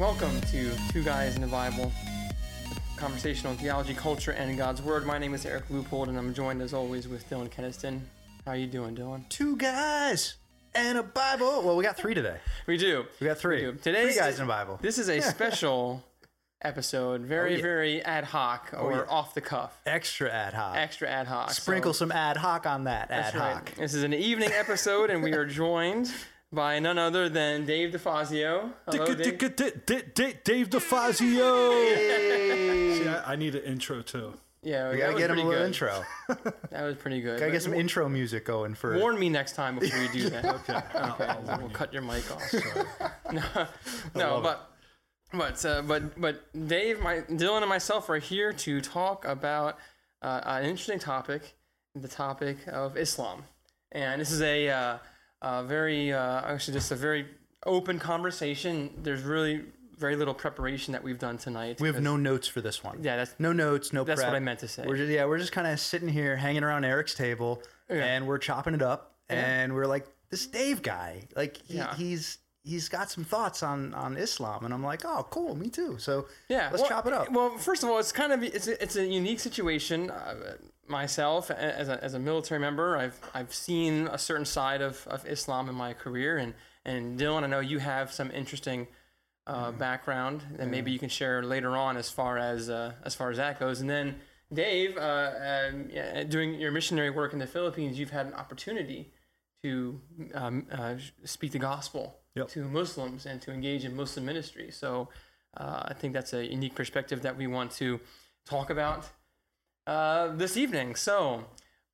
Welcome to Two Guys in the Bible, conversation on theology, culture, and God's Word. My name is Eric Loopold, and I'm joined as always with Dylan Keniston. How you doing, Dylan? Two guys and a Bible. Well, we got three today. We do. We got three. We. Today, three guys in a Bible. This is a special episode, very, Oh, yeah. very ad hoc oh, or yeah. off the cuff, Extra ad hoc. extra ad hoc. Sprinkle So- some ad hoc on that ad That's right. hoc. This is an evening episode, and we are joined by none other than Dave DeFazio. Hello, Dave. Dave DeFazio. See, I, I need an intro too. Yeah, We gotta get him a little good. intro. That was pretty good. Gotta But get some intro music going for. Warn me next time before you do that. Okay. Okay, so we'll cut your mic off. no, no, but but uh, but but Dave, my Dylan, and myself are here to talk about uh, an interesting topic, the topic of Islam, and this is a, uh, a very uh, actually just a very open conversation. There's really very little preparation that we've done tonight. We have no notes for this one. Yeah, that's No notes, no that's prep. what I meant to say. We're just yeah, we're just kind of sitting here hanging around Eric's table, Yeah. and we're chopping it up, Yeah. and we're like, this Dave guy, like he, Yeah. he's he's got some thoughts on on Islam, and I'm like, oh, cool, me too. So Yeah, let's well, chop it up. Well, first of all, it's kind of it's a, it's a unique situation. Uh, myself, as a, as a military member, I've I've seen a certain side of, of Islam in my career, and and Dylan, I know you have some interesting uh, Mm-hmm. background that maybe you can share later on as far as uh, as far as that goes, and then. Dave, uh, um, doing your missionary work in the Philippines, you've had an opportunity to um, uh, speak the gospel Yep. to Muslims and to engage in Muslim ministry. So uh, I think that's a unique perspective that we want to talk about uh, this evening. So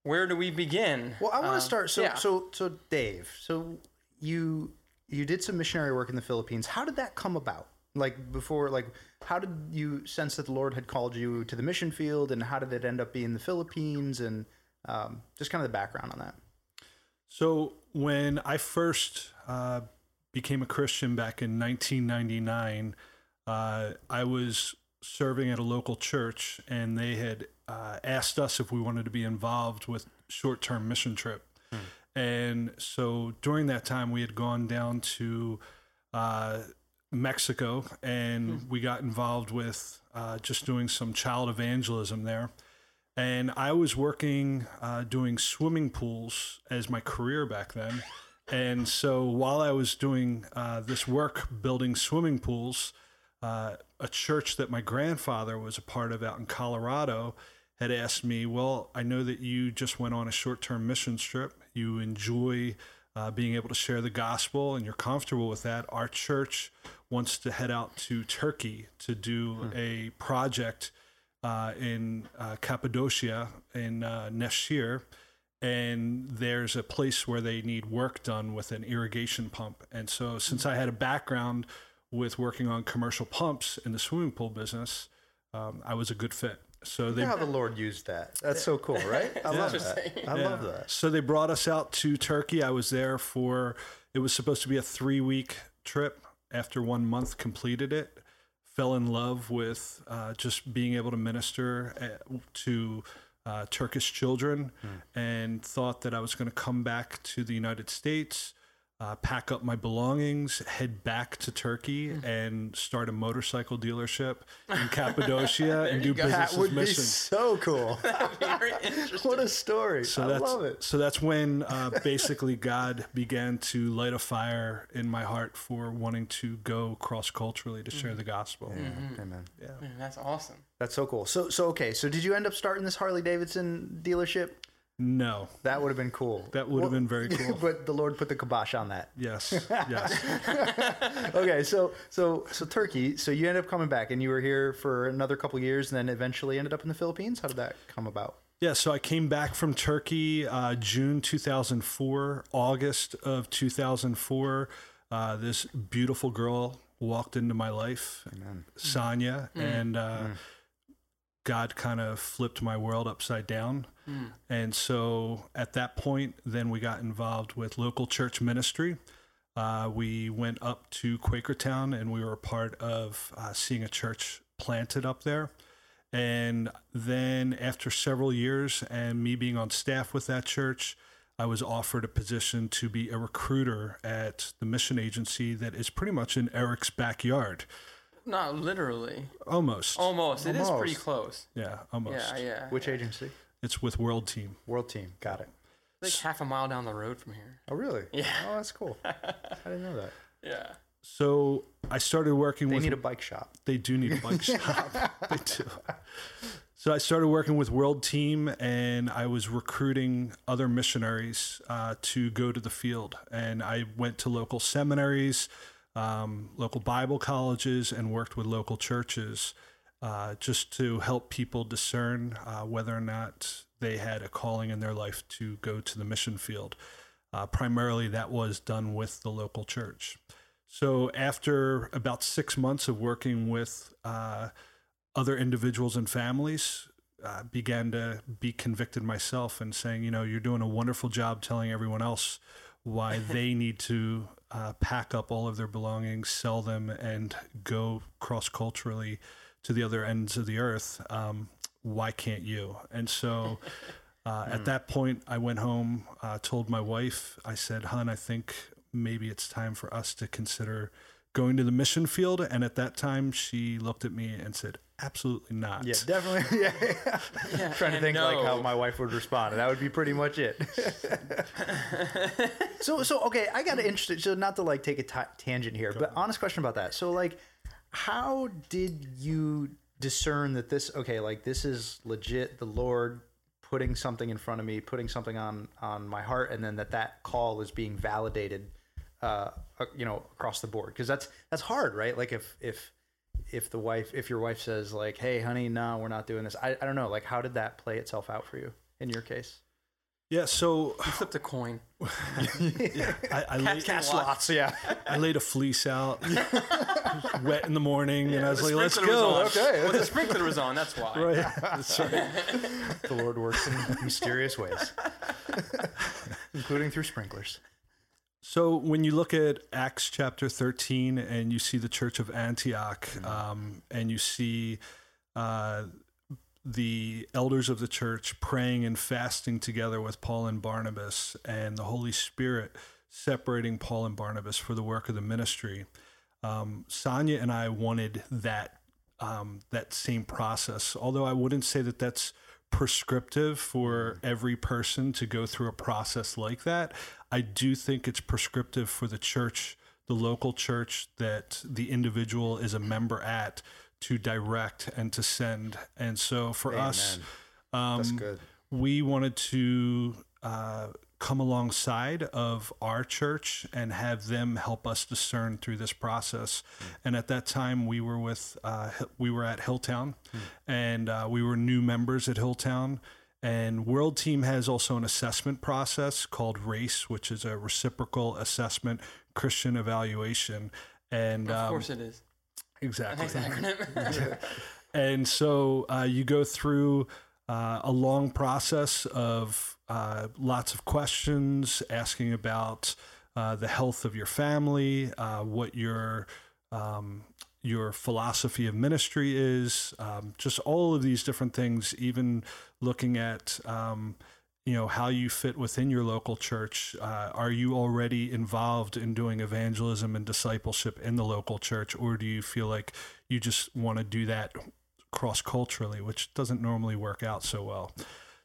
where do we begin? Well, I want Uh, to start. So, yeah. so, so, Dave. So, you you did some missionary work in the Philippines. How did that come about? Like before, like how did you sense that the Lord had called you to the mission field, and how did it end up being the Philippines, and um, just kind of the background on that? So when I first uh, became a Christian back in 1999, uh, I was serving at a local church, and they had uh, asked us if we wanted to be involved with short-term mission trip. And so during that time, we had gone down to uh, Mexico, and we got involved with uh, just doing some child evangelism there. And I was working uh, doing swimming pools as my career back then. And so while I was doing uh, this work building swimming pools, uh, a church that my grandfather was a part of out in Colorado had asked me, Well, I know that you just went on a short term mission trip. You enjoy uh, being able to share the gospel and you're comfortable with that. Our church wants to head out to Turkey to do a project uh, in uh, Cappadocia in uh, year. And there's a place where they need work done with an irrigation pump. And so, since I had a background with working on commercial pumps in the swimming pool business, um, I was a good fit. So they How the Lord used that. That's so cool, right? I love that. I yeah. love that. So they brought us out to Turkey. I was there for it was supposed to be a three week trip. After one month, completed it. Fell in love with uh, just being able to minister uh, to uh, Turkish children, and thought that I was going to come back to the United States. Uh, pack up my belongings, head back to Turkey, and start a motorcycle dealership in Cappadocia and do go. business That as would be mission. so cool. What a story. So I that's love it. so that's when uh, basically God began to light a fire in my heart for wanting to go cross culturally to share the gospel. Amen. Man, that's awesome. That's so cool. So, so okay. So, did you end up starting this Harley Davidson dealership? No, That would have been cool. that would have been very cool. but the Lord put the kibosh on that. Yes, yes. Okay, so so so Turkey. So you ended up coming back, and you were here for another couple years, and then eventually ended up in the Philippines. How did that come about? Yeah, so I came back from Turkey uh, June 2004, August of 2004. Uh, this beautiful girl walked into my life, Sonia, and uh, God kind of flipped my world upside down. And so at that point, then we got involved with local church ministry. Uh, we went up to Quakertown and we were a part of uh, seeing a church planted up there. And then after several years and me being on staff with that church, I was offered a position to be a recruiter at the mission agency that is pretty much in Eric's backyard. Not literally. Almost. Almost. It is pretty close. Yeah, almost. Yeah, yeah. Which agency? It's with World Team. World Team. Got it. Like half a mile down the road from here. Oh, really? Yeah. Oh, that's cool. I didn't know that. Yeah. So I started working They with need a bike shop. They do need a bike shop. They do. So I started working with World Team, and I was recruiting other missionaries uh, to go to the field. And I went to local seminaries, um, local Bible colleges, and worked with local churches uh, just to help people discern uh, whether or not they had a calling in their life to go to the mission field. Uh, primarily, that was done with the local church. So after about six months of working with uh, other individuals and families, uh, began to be convicted myself and saying, you know, you're doing a wonderful job telling everyone else why they need to uh, pack up all of their belongings, sell them, and go cross culturally to the other ends of the earth. Um, why can't you? And so. Uh, At that point, I went home, uh, told my wife, I said, Hun, I think maybe it's time for us to consider going to the mission field. And at that time, she looked at me and said, Absolutely not. Yeah, definitely. Yeah, yeah. Yeah. Trying to and think like how my wife would respond, and that would be pretty much it. so, so okay, I got to interesting. So, not to like take a tangent here, but honest question about that. So, like, how did you discern that this? Okay, like this is legit. The Lord putting something in front of me, putting something on on my heart, and then that that call is being validated, uh, uh, you know, across the board. Because that's that's hard, right? Like if if if the wife if your wife says like hey honey no we're not doing this I, I don't know like how did that play itself out for you in your case Yeah. So You flipped a coin. I, I, laid, Cast lots. yeah I laid a fleece out, wet in the morning, and I was The like, let's go. was. Okay. Well, the sprinkler was on. That's why. Right. That's right. the lord works in mysterious ways including through sprinklers So when you look at Acts chapter 13 and you see the church of Antioch Mm-hmm. um, and you see uh, the elders of the church praying and fasting together with Paul and Barnabas and the Holy Spirit separating Paul and Barnabas for the work of the ministry, um, Sonia and I wanted that um, that same process. Although I wouldn't say that that's prescriptive for every person to go through a process like that. I do think it's prescriptive for the church, the local church that the individual is a member at to direct and to send. And so for us, um, that's good we wanted to uh, come alongside of our church and have them help us discern through this process. And at that time, we were with uh, we were at Hilltown, and uh, we were new members at Hilltown. And World Team has also an assessment process called RACE, which is a reciprocal assessment Christian evaluation. And Of um, course it is. exactly. Nice acronym. And so uh, you go through uh, a long process of uh, lots of questions, asking about uh, the health of your family, uh, what your um, your philosophy of ministry is, um, just all of these different things. Even looking at um, you know how you fit within your local church. Uh, are you already involved in doing evangelism and discipleship in the local church, or do you feel like you just want to do that cross culturally, which doesn't normally work out so well.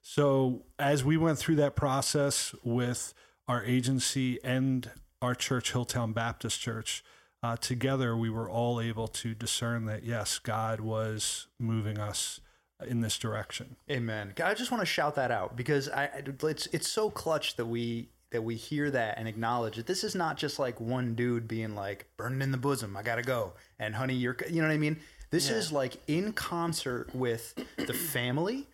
So, as we went through that process with our agency and our church, Hilltown Baptist Church, uh, together we were all able to discern that yes, God was moving us in this direction. Amen. I just want to shout that out because I- it's it's so clutch that we that we hear that and acknowledge that this is not just like one dude being like burning in the bosom. I gotta go and honey, you're you know what I mean. This is like in concert with the family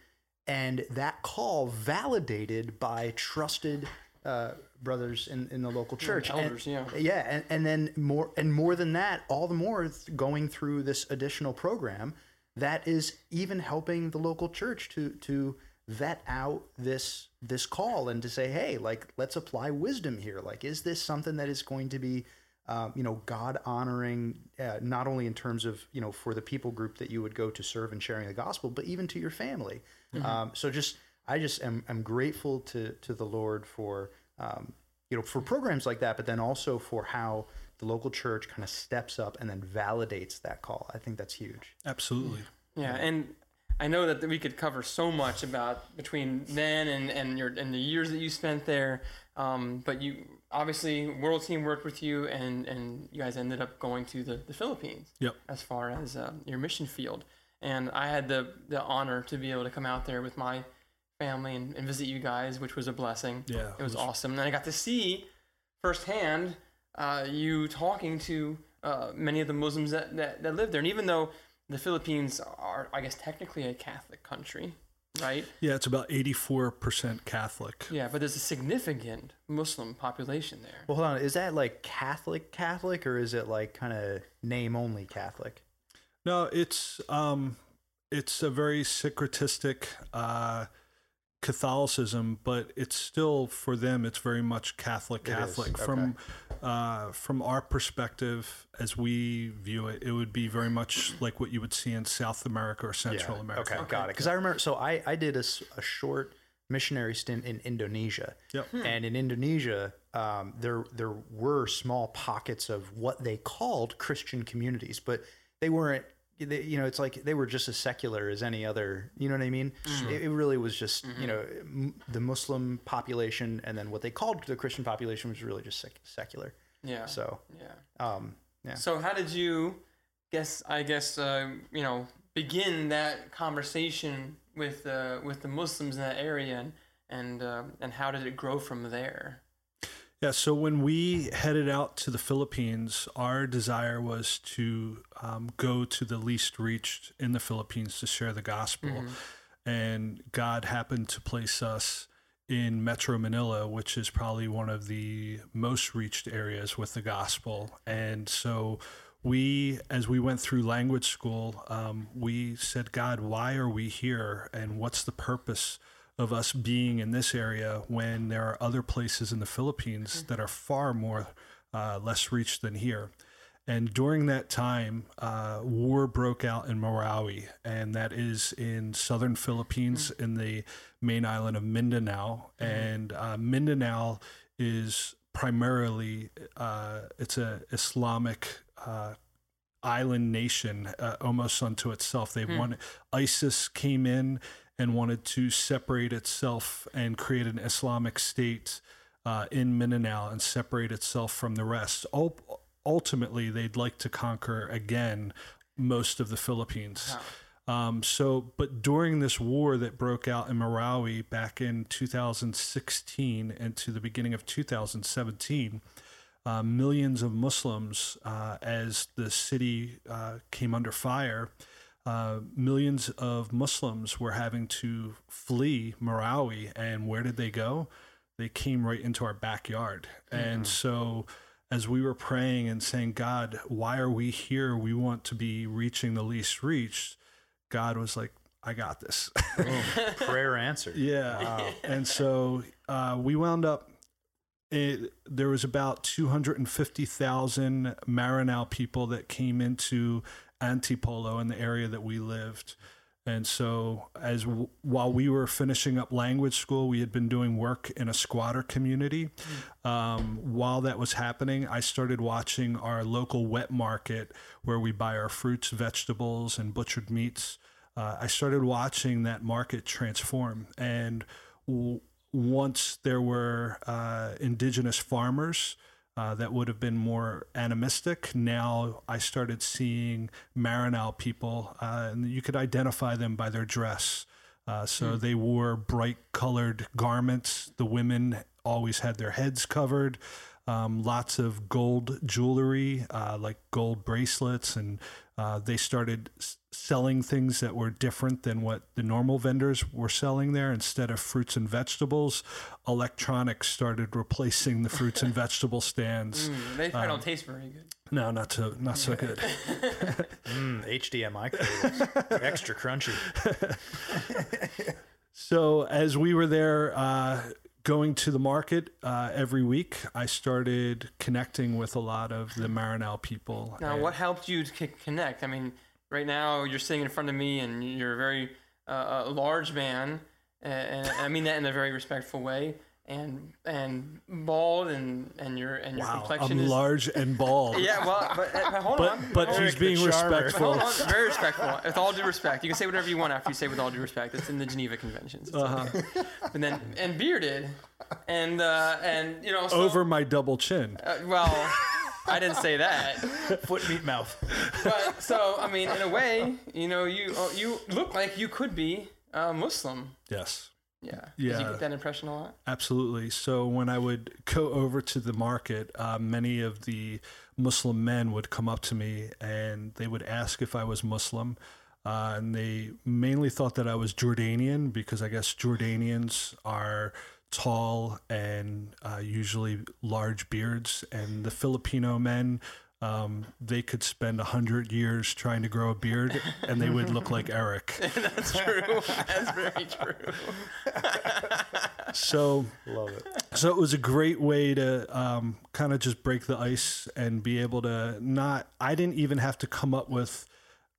and that call validated by trusted uh, brothers in, in the local church. And- elders, yeah. yeah, and, and then more and more than that, all the more going through this additional program that is even helping the local church to to vet out this this call and to say, hey, like let's apply wisdom here. Like, is this something that is going to be um, you know, God honoring, uh, not only in terms of, you know, for the people group that you would go to serve and sharing the gospel, but even to your family. Um, so just, I just am, am grateful to, to the Lord for um, you know, for programs like that, but then also for how the local church kind of steps up and then validates that call. I think that's huge. Absolutely. Yeah, and I know that we could cover so much about between then and, and your and the years that you spent there. Um, but you obviously World Team worked with you, and and you guys ended up going to the, the Philippines. Yep. As far as uh, your mission field, and I had the the honor to be able to come out there with my family and, and visit you guys, which was a blessing. Yeah, it was, awesome, and I got to see firsthand uh, you talking to uh, many of the Muslims that, that, that live there, and even though the Philippines are, I guess, technically a Catholic country, right? Yeah, it's about 84% Catholic. Yeah, but there's a significant Muslim population there. Well, hold on. Is that like Catholic Catholic or is it like kind of name only Catholic? No, it's um, it's a very syncretistic uh, Catholicism, but it's still for them. It's very much Catholic. Catholic okay. from uh, from our perspective, as we view it, it would be very much like what you would see in South America or Central America. Okay, got it. Because I remember, so I, I did a, a short missionary stint in Indonesia. Yep. And in Indonesia, um, there there were small pockets of what they called Christian communities, but they weren't. They, you know, it's like they were just as secular as any other. You know what I mean? It, it really was just you know m- the Muslim population, and then what they called the Christian population was really just sec- secular. Yeah. So, yeah. um, yeah. So how did you guess? I guess uh, you know begin that conversation with uh, with the Muslims in that area, and and uh, and how did it grow from there? Yeah, so when we headed out to the Philippines, our desire was to um, go to the least reached in the Philippines to share the gospel. And God happened to place us in Metro Manila, which is probably one of the most reached areas with the gospel. And so we, as we went through language school, um, we said, God, why are we here? And what's the purpose? Of us being in this area when there are other places in the Philippines that are far more uh, less reached than here. And during that time, uh, war broke out in Marawi, and that is in southern Philippines in the main island of Mindanao. And uh, Mindanao is primarily uh, it's a Islamic uh, island nation uh, almost unto itself. They wanted ISIS came in and wanted to separate itself and create an Islamic state uh, in Mindanao and separate itself from the rest. Ul- ultimately, they'd like to conquer again most of the Philippines. Um, so, but during this war that broke out in Marawi back in 2016 and to the beginning of 2017, uh, millions of Muslims, uh, as the city uh, came under fire, uh, millions of Muslims were having to flee Marawi. And where did they go? They came right into our backyard. And so, as we were praying and saying, God, why are we here? We want to be reaching the least reached. God was like, I got this. Prayer answered. Yeah. And so uh, we wound up, it, there was about 250,000 Maranao people that came into Antipolo in the area that we lived. And so, as w- while we were finishing up language school, we had been doing work in a squatter community. Um, while that was happening, I started watching our local wet market where we buy our fruits, vegetables, and butchered meats. Uh, I started watching that market transform. And w- once there were uh, indigenous farmers uh, that would have been more animistic, now I started seeing Maranao people, uh, and you could identify them by their dress. Uh, so they wore bright colored garments. The women always had their heads covered. Um, lots of gold jewelry, uh, like gold bracelets, and uh, they started s- selling things that were different than what the normal vendors were selling there. Instead of fruits and vegetables, electronics started replacing the fruits and vegetable stands. Mm, they probably don't taste very good. No, not so not so good. Mm, HDMI cables, extra crunchy. So as we were there uh, going to the market uh, every week, I started connecting with a lot of the Maranao people. Now, what helped you to connect? I mean, right now you're sitting in front of me, and you're a very uh, large man, and, and I mean that in a very respectful way. And and bald and and your and your Wow, complexion I'm is large and bald. yeah well but, uh, but hold But on but hold he's being the. But respectful. hold on, very respectful. With all due respect, you can say whatever you want after you say with all due respect. It's in the Geneva Conventions. Uh-huh. okay. And then and bearded, and uh, and you know so, Over my double chin. Uh, well, I didn't say that. Foot meat mouth. But so I mean, in a way, you know, you oh, you look like you could be uh, Muslim. Yes. Yeah. Did you Yeah. get that impression a lot? Absolutely. So when I would go over to the market, uh, many of the Muslim men would come up to me and they would ask if I was Muslim. Uh, and they mainly thought that I was Jordanian because I guess Jordanians are tall and uh, usually large beards. And the Filipino men, um, they could spend a hundred years trying to grow a beard and they would look like Eric. That's true. That's very true. So Love it. So it was a great way to um, kind of just break the ice and be able to not. I didn't even have to come up with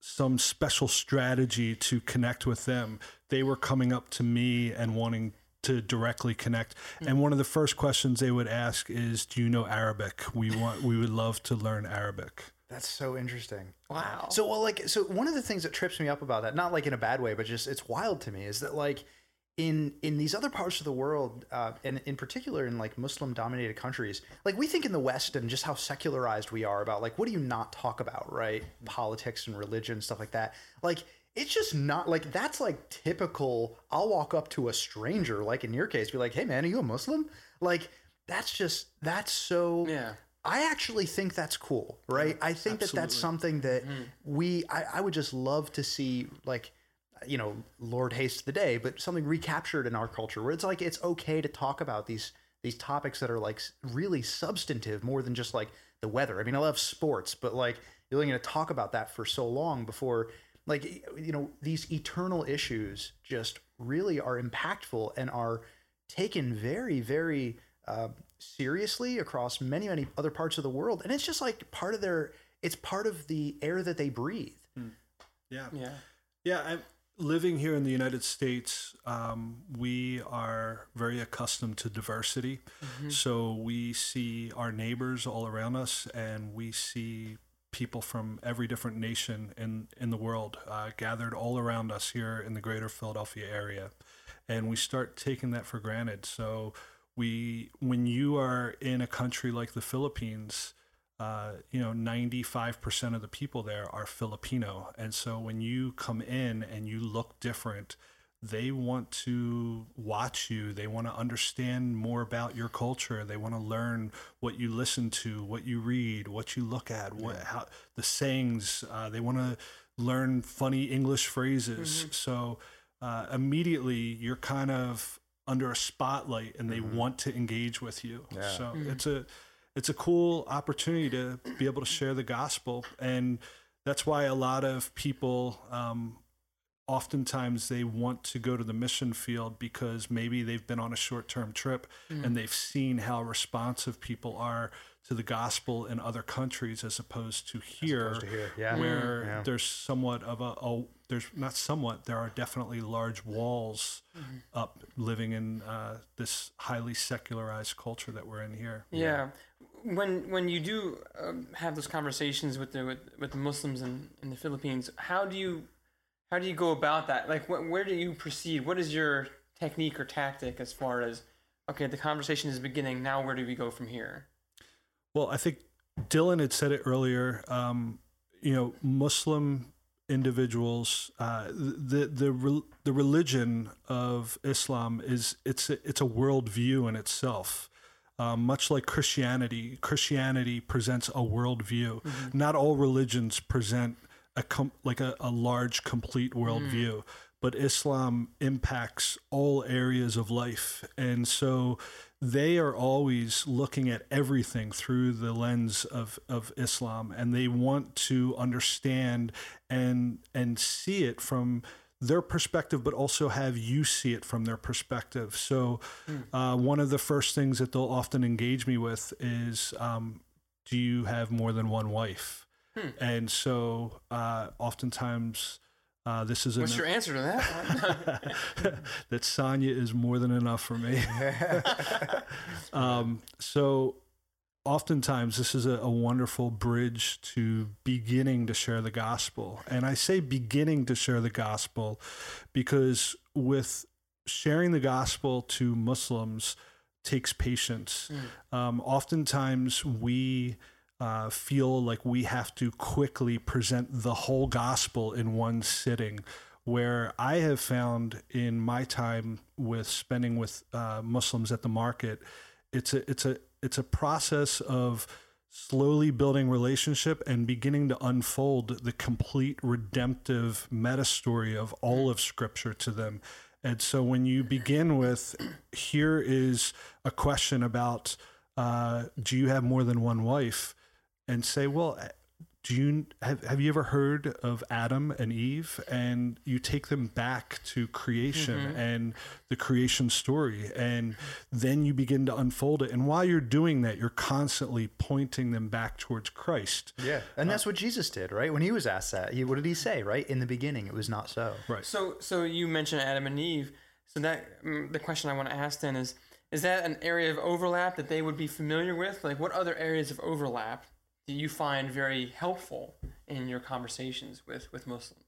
some special strategy to connect with them. They were coming up to me and wanting to directly connect. And one of the first questions they would ask is, "Do you know Arabic? We want. We would love to learn Arabic." That's so interesting. Wow. So well, like, so one of the things that trips me up about that, not like in a bad way, but just it's wild to me, is that like in in these other parts of the world, uh, and in particular in like Muslim dominated countries, like we think in the West and just how secularized we are about like what do you not talk about, right? Politics and religion stuff like that. Like it's just not like that's like typical. I'll walk up to a stranger, like in your case, be like, "Hey man, are you a Muslim?" Like that's just that's so yeah. I actually think that's cool, right? I think that that's something that mm-hmm. we, I, I would just love to see, like, you know, Lord haste the day, but something recaptured in our culture where it's like it's okay to talk about these these topics that are like really substantive more than just like the weather. I mean, I love sports, but like you're only going to talk about that for so long before, like, you know, these eternal issues just really are impactful and are taken very, very uh, seriously across many, many other parts of the world. And it's just like part of their, it's part of the air that they breathe. Yeah. Yeah. Yeah, I'm living here in the United States. Um, we are very accustomed to diversity, so we see our neighbors all around us, and we see people from every different nation in in the world uh, gathered all around us here in the Greater Philadelphia area, and we start taking that for granted. So we, when you are in a country like the Philippines uh, you know, 95% of the people there are Filipino. And so when you come in and you look different, they want to watch you. They want to understand more about your culture. They want to learn what you listen to, what you read, what you look at, what how the sayings. Uh, they want to learn funny English phrases. So uh, immediately you're kind of under a spotlight, and they want to engage with you. So it's a it's a cool opportunity to be able to share the gospel and that's why a lot of people um, oftentimes they want to go to the mission field because maybe they've been on a short-term trip and they've seen how responsive people are to the gospel in other countries as opposed to here, to here, yeah. where Yeah. there's somewhat of a, a there's not somewhat there are definitely large walls up living in uh, this highly secularized culture that we're in here Yeah. When when you do um, have those conversations with the with, with the Muslims in, in the Philippines, how do you how do you go about that? Like, wh- where do you proceed? What is your technique or tactic as far as okay, the conversation is beginning. Now, where do we go from here? Well, I think Dylan had said it earlier. Um, you know, Muslim individuals, uh, the the re- the religion of Islam is it's a, it's a worldview in itself. Um, much like Christianity, Christianity presents a worldview. Not all religions present a com- like a, a large, complete worldview, but Islam impacts all areas of life, and so they are always looking at everything through the lens of, of Islam and they want to understand and and see it from their perspective, but also have you see it from their perspective. So, uh, one of the first things that they'll often engage me with is, um, "Do you have more than one wife?" And so, uh, oftentimes, Uh, this is What's an, your answer to that? that Sonya is more than enough for me. um, so oftentimes this is a, a, wonderful bridge to beginning to share the gospel. And I say beginning to share the gospel because with sharing the gospel to Muslims takes patience. Mm. Um, oftentimes we uh, feel like we have to quickly present the whole gospel in one sitting. Where I have found in my time with spending with uh, Muslims at the market, it's a it's a it's a process of slowly building relationship and beginning to unfold the complete redemptive meta story of all of scripture to them and so when you begin with here is a question about uh, do you have more than one wife and say well do you have have you ever heard of Adam and Eve? And you take them back to creation mm-hmm. and the creation story, and then you begin to unfold it. And while you're doing that, you're constantly pointing them back towards Christ. Yeah, and that's uh, what Jesus did, right? When he was asked that, he, what did he say? Right in the beginning, it was not so. Right. So, so you mentioned Adam and Eve. So that mm, the question I want to ask then is: Is that an area of overlap that they would be familiar with? Like, what other areas of overlap do you find very helpful in your conversations with with Muslims?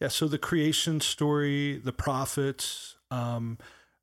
Yeah, so the creation story, the prophets, um,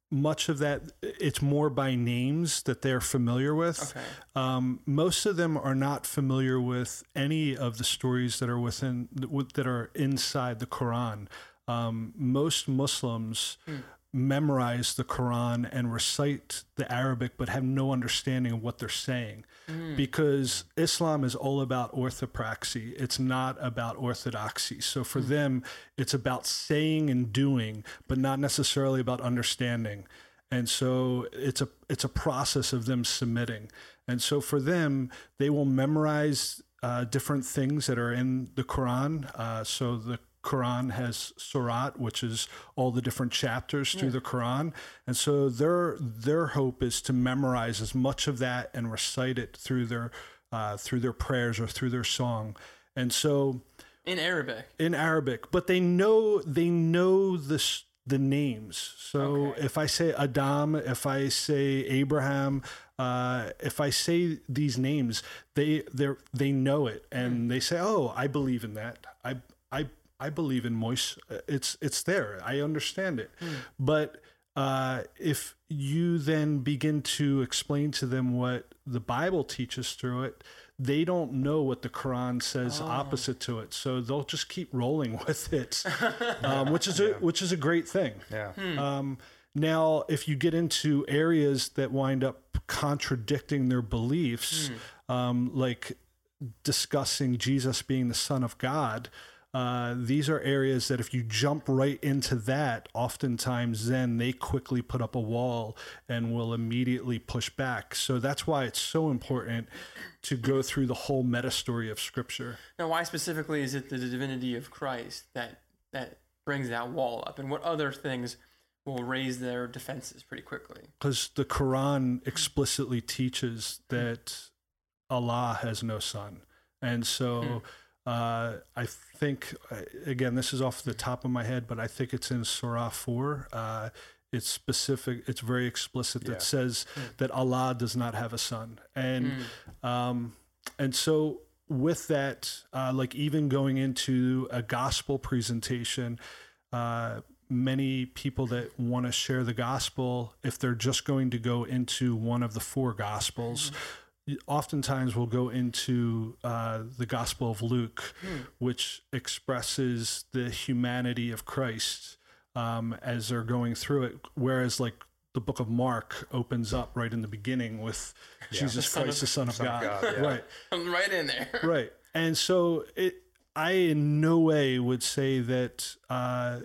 much of that it's more by names that they're familiar with. Okay. Um, most of them are not familiar with any of the stories that are within that are inside the Quran. Um, most Muslims. Hmm memorize the Quran and recite the Arabic, but have no understanding of what they're saying. Mm. Because Islam is all about orthopraxy, it's not about orthodoxy. So for mm. them, it's about saying and doing, but not necessarily about understanding. And so it's a it's a process of them submitting. And so for them, they will memorize uh, different things that are in the Quran. Uh, so the Quran has Surat, which is all the different chapters through yeah. the Quran, and so their their hope is to memorize as much of that and recite it through their uh, through their prayers or through their song, and so in Arabic. In Arabic, but they know they know the the names. So okay. if I say Adam, if I say Abraham, uh, if I say these names, they they they know it and mm. they say, "Oh, I believe in that. I I I believe in Moise. Uh, it's it's there. I understand it. Mm. But uh, if you then begin to explain to them what the Bible teaches through it, they don't know what the Quran says oh. opposite to it, so they'll just keep rolling with it, um, which is a yeah. which is a great thing. Yeah. Hmm. Um, now, if you get into areas that wind up contradicting their beliefs, hmm. um, like discussing Jesus being the Son of God, uh, these are areas that if you jump right into that, oftentimes then they quickly put up a wall and will immediately push back. So that's why it's so important to go through the whole meta story of Scripture. Now, why specifically is it the divinity of Christ that that brings that wall up, and what other things? will raise their defenses pretty quickly. Because the Quran explicitly teaches that Allah has no son. And so hmm. Uh, I think, uh, again, this is off the top of my head, but I think it's in Surah 4. Uh, it's specific, it's very explicit that yeah. says mm. that Allah does not have a son. And, mm. um, and so with that, uh, like even going into a gospel presentation, uh, many people that want to share the gospel, if they're just going to go into one of the four gospels, mm oftentimes we'll go into uh, the Gospel of Luke, hmm. which expresses the humanity of Christ um, as they're going through it, whereas like the book of Mark opens up right in the beginning with yeah. Jesus the Christ, of, the Son of Son God, of God yeah. right, right in there, right, and so it. I in no way would say that uh,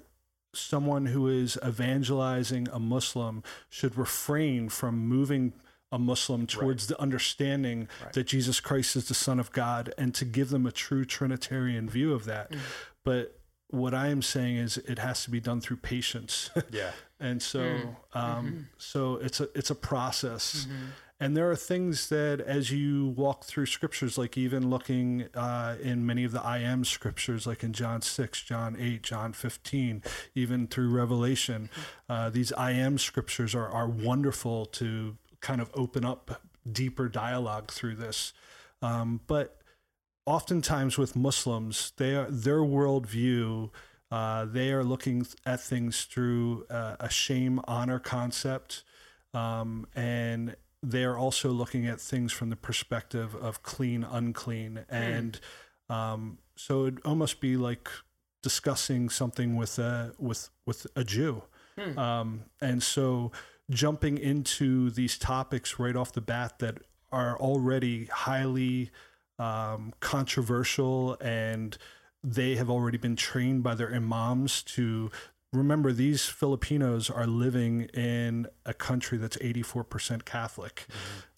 someone who is evangelizing a Muslim should refrain from moving a Muslim towards right. the understanding right. that Jesus Christ is the Son of God and to give them a true Trinitarian view of that. Mm. But what I am saying is it has to be done through patience. Yeah. and so, mm. um, mm-hmm. so it's a, it's a process. Mm-hmm. and there are things that, as you walk through scriptures, like even looking uh, in many of the I am scriptures, like in John 6, John 8, John 15, even through Revelation, uh, these I am scriptures are, are wonderful to kind of open up deeper dialogue through this. Um, but oftentimes with Muslims, they are, their worldview. Uh, they are looking at things through uh, a shame honor concept, um, and they are also looking at things from the perspective of clean, unclean. And um, so it'd almost be like discussing something with a, with, with a Jew. Um, and so jumping into these topics right off the bat that are already highly um, controversial and they have already been trained by their imams to remember these Filipinos are living in a country that's 84% Catholic.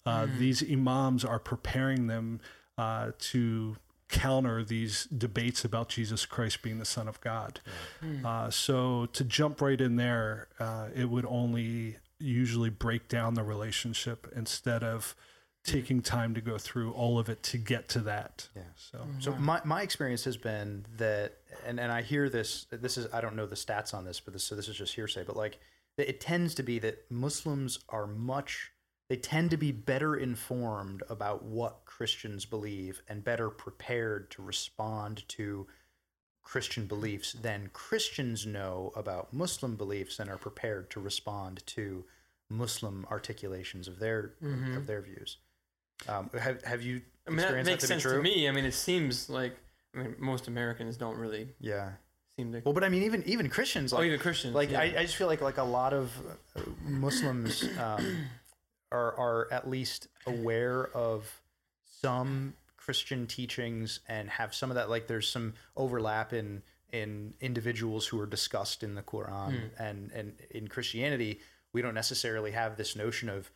Uh, These imams are preparing them uh, to counter these debates about Jesus Christ being the Son of God. Uh, so to jump right in there, uh, it would only usually break down the relationship instead of taking time to go through all of it to get to that. Yeah. So mm-hmm. So my, my experience has been that, and, and I hear this. This is I don't know the stats on this, but this so this is just hearsay. But like it tends to be that Muslims are much. They tend to be better informed about what Christians believe and better prepared to respond to Christian beliefs than Christians know about Muslim beliefs and are prepared to respond to Muslim articulations of their of their views. Um, have have you I mean, that makes to be sense to me. I mean, it seems like I mean, most Americans don't really Yeah. seem to. Well, but I mean, even even Christians, like, oh, even Christians. like yeah. I, I just feel like like a lot of uh, Muslims um, are are at least aware of some Christian teachings and have some of that. Like, there's some overlap in in individuals who are discussed in the Quran hmm. and and in Christianity. We don't necessarily have this notion of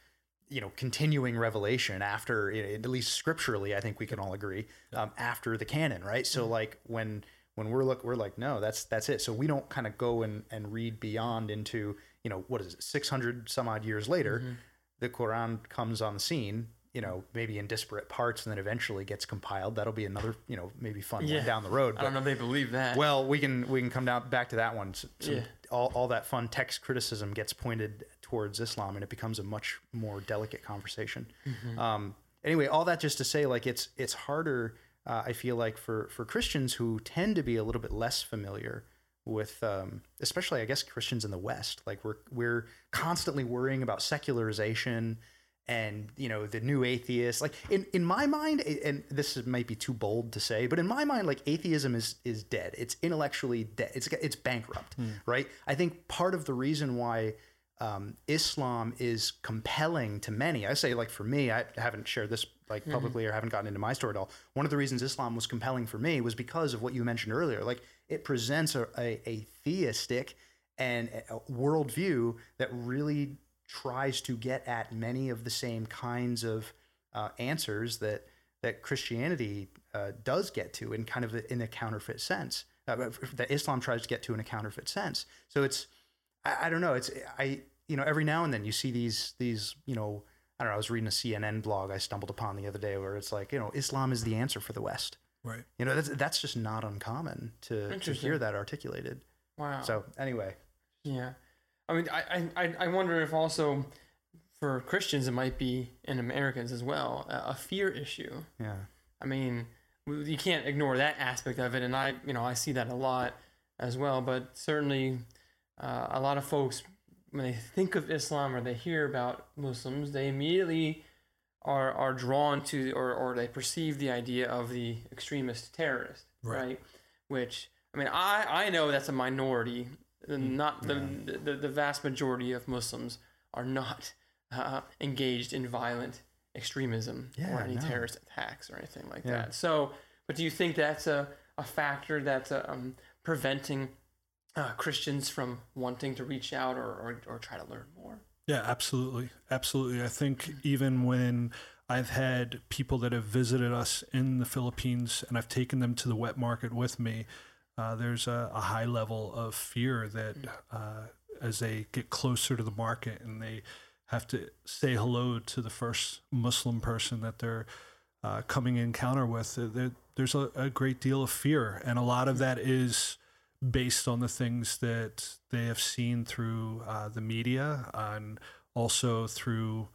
you know continuing revelation after at least scripturally i think we can all agree um, after the canon right so hmm. like when when we're look we're like no that's that's it so we don't kind of go and and read beyond into you know what is it 600 some odd years later mm-hmm. the quran comes on the scene you know maybe in disparate parts and then eventually gets compiled that'll be another you know maybe fun Yeah. one down the road I don't know if they believe that. well, we can we can come down back to that one. S- some- Yeah. all, all that fun text criticism gets pointed towards Islam, and it becomes a much more delicate conversation. Mm-hmm. Um, anyway, all that just to say, like it's it's harder. Uh, I feel like for for Christians who tend to be a little bit less familiar with, um, especially I guess Christians in the West, like we're we're constantly worrying about secularization and you know the new atheists like in in my mind and this is, might be too bold to say but in my mind like atheism is is dead it's intellectually dead it's it's bankrupt right i think part of the reason why um, Islam is compelling to many. I say, like for me, I haven't shared this like publicly or haven't gotten into my story at all. One of the reasons Islam was compelling for me was because of what you mentioned earlier. Like it presents a, a, a theistic and a worldview that really tries to get at many of the same kinds of uh, answers that that Christianity uh, does get to in kind of a, in a counterfeit sense. Uh, that Islam tries to get to in a counterfeit sense. So it's I, I don't know. It's I you know every now and then you see these these you know I don't know. I was reading a CNN blog I stumbled upon the other day where it's like you know Islam is the answer for the West. right. You know that's that's just not uncommon to to hear that articulated. wow. So anyway, Yeah, I mean, I, I, I- wonder if also for Christians it might be and Americans as well a, a fear issue. yeah, I mean, you can't ignore that aspect of it, and I, you know, I see that a lot as well. But certainly, uh, a lot of folks when they think of Islam or they hear about Muslims, they immediately are are drawn to or or they perceive the idea of the extremist terrorist, Right. right? Which I mean, I I know that's a minority. Not the, the the vast majority of Muslims are not uh, engaged in violent extremism Yeah, or any no. terrorist attacks or anything like Yeah. that. So, but do you think that's a, a factor that's uh, um, preventing uh, Christians from wanting to reach out or, or, or try to learn more? Yeah, absolutely. Absolutely. I think even when I've had people that have visited us in the Philippines and I've taken them to the wet market with me, uh, there's a, a high level of fear that uh, as they get closer to the market and they have to say hello to the first Muslim person that they're uh, coming in encounter with. There, there's a, a great deal of fear, and a lot of that is based on the things that they have seen through uh, the media and also through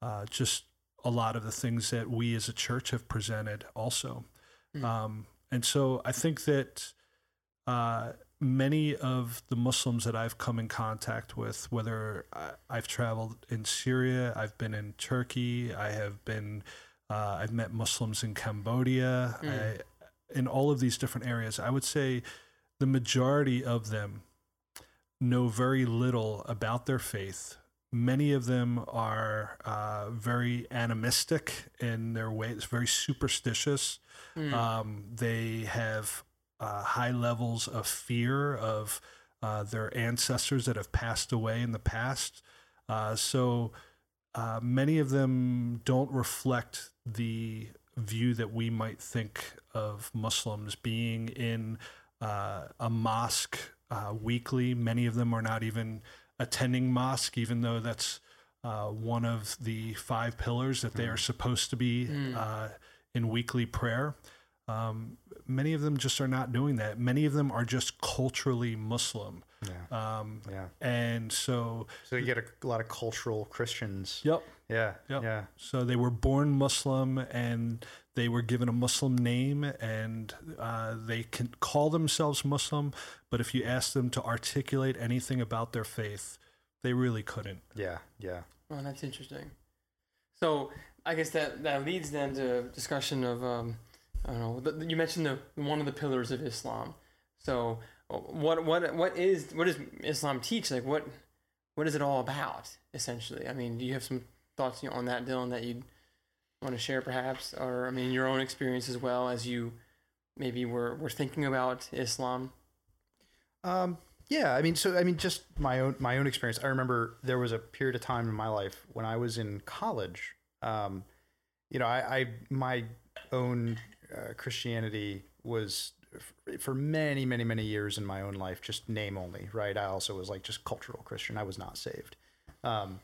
uh, just a lot of the things that we as a church have presented also. Mm. Um, and so I think that uh, many of the Muslims that I've come in contact with, whether I've traveled in Syria, I've been in Turkey, I have been, uh, I've met Muslims in Cambodia, mm. I, in all of these different areas, I would say the majority of them know very little about their faith. Many of them are uh, very animistic in their ways, very superstitious. Mm. Um, they have uh, high levels of fear of uh, their ancestors that have passed away in the past. Uh, so uh, many of them don't reflect the view that we might think of Muslims being in uh, a mosque uh, weekly. Many of them are not even attending mosque, even though that's one of the five pillars that they are supposed to be mm. in weekly prayer. Um, many of them just are not doing that. Many of them are just culturally Muslim. Yeah. Um, yeah. And so. So you get a, a, lot of cultural Christians. Yep. Yeah. Yep. Yeah. So they were born Muslim and they were given a Muslim name and uh, they can call themselves Muslim, but if you ask them to articulate anything about their faith, they really couldn't. Yeah. Yeah. Oh, that's interesting. So I guess that, that leads then to discussion of. Um, I don't know. You mentioned the one of the pillars of Islam. So what what what is what does Islam teach? Like what what is it all about essentially? I mean, do you have some thoughts on that, Dylan, that you'd want to share, perhaps, or I mean, your own experience as well as you maybe were were thinking about Islam? Um, yeah, I mean, so I mean, just my own my own experience. I remember there was a period of time in my life when I was in college. Um, you know, I, I my own uh, Christianity was for many, many, many years in my own life, just name only, right? I also was like just cultural Christian. I was not saved. Um,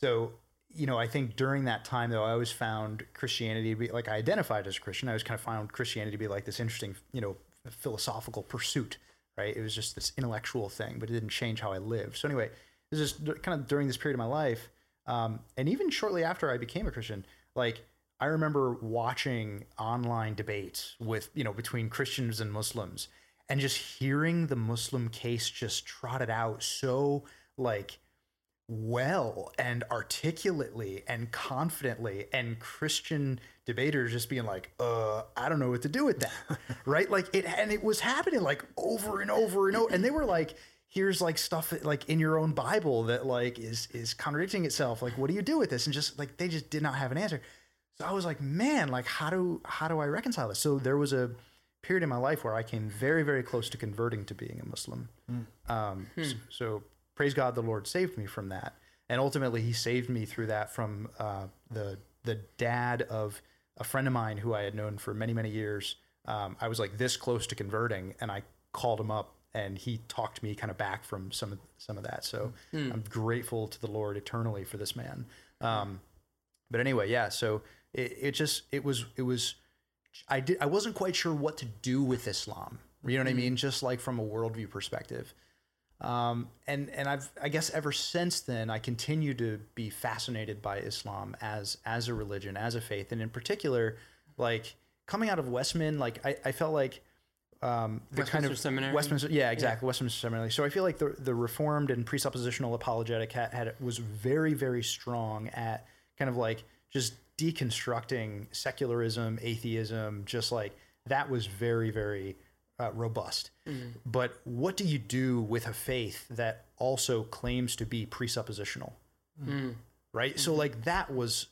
so, you know, I think during that time, though, I always found Christianity to be like I identified as a Christian. I always kind of found Christianity to be like this interesting, you know, philosophical pursuit, right? It was just this intellectual thing, but it didn't change how I lived. So, anyway, this is kind of during this period of my life. Um, and even shortly after I became a Christian, like I remember watching online debates with, you know, between Christians and Muslims and just hearing the Muslim case just trotted out so like well and articulately and confidently and Christian debaters just being like, uh, I don't know what to do with that. right? Like it and it was happening like over and over and over. And they were like, here's like stuff that, like in your own Bible that like is is contradicting itself. Like, what do you do with this? And just like they just did not have an answer. So I was like, man, like how do how do I reconcile this? So there was a period in my life where I came very very close to converting to being a Muslim. Mm. Um, hmm. so, so, praise God, the Lord saved me from that, and ultimately He saved me through that from uh, the the dad of a friend of mine who I had known for many many years. Um, I was like this close to converting, and I called him up and he talked me kind of back from some of some of that. So mm. I'm grateful to the Lord eternally for this man. Um, but anyway, yeah. So it, it just it was it was I did I wasn't quite sure what to do with Islam. You know what mm-hmm. I mean? Just like from a worldview perspective. Um, and and I've I guess ever since then I continue to be fascinated by Islam as as a religion, as a faith, and in particular, like coming out of Westmin, like I, I felt like um, the Westminster kind of Seminary. Westminster, yeah, exactly, yeah. Westminster Seminary. So I feel like the the Reformed and presuppositional apologetic had, had was very very strong at kind of like just deconstructing secularism, atheism, just like that was very, very uh, robust. Mm-hmm. But what do you do with a faith that also claims to be presuppositional? Mm-hmm. Right. Mm-hmm. So like that was,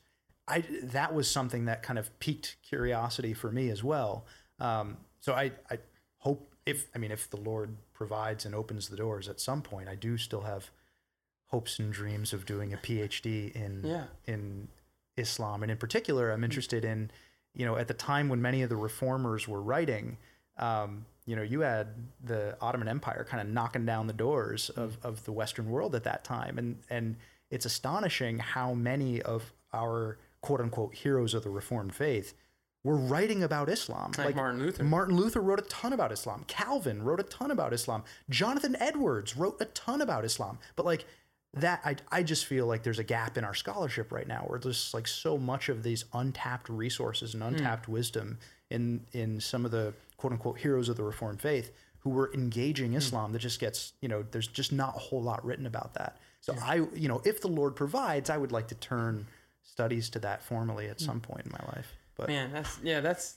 I that was something that kind of piqued curiosity for me as well. Um, so I I hope if I mean if the Lord provides and opens the doors at some point, I do still have hopes and dreams of doing a PhD in yeah. in Islam. And in particular, I'm interested in, you know, at the time when many of the reformers were writing, um, you know, you had the Ottoman Empire kind of knocking down the doors of, of the Western world at that time. And, and it's astonishing how many of our quote unquote heroes of the Reformed faith were writing about Islam. Like Martin Luther. Martin Luther wrote a ton about Islam. Calvin wrote a ton about Islam. Jonathan Edwards wrote a ton about Islam. But like that, I, I just feel like there's a gap in our scholarship right now where there's like so much of these untapped resources and hmm. untapped wisdom in in some of the quote unquote heroes of the Reformed faith who were engaging hmm. Islam that just gets, you know, there's just not a whole lot written about that. So I, you know, if the Lord provides, I would like to turn studies to that formally at hmm. some point in my life. But Man, that's yeah, that's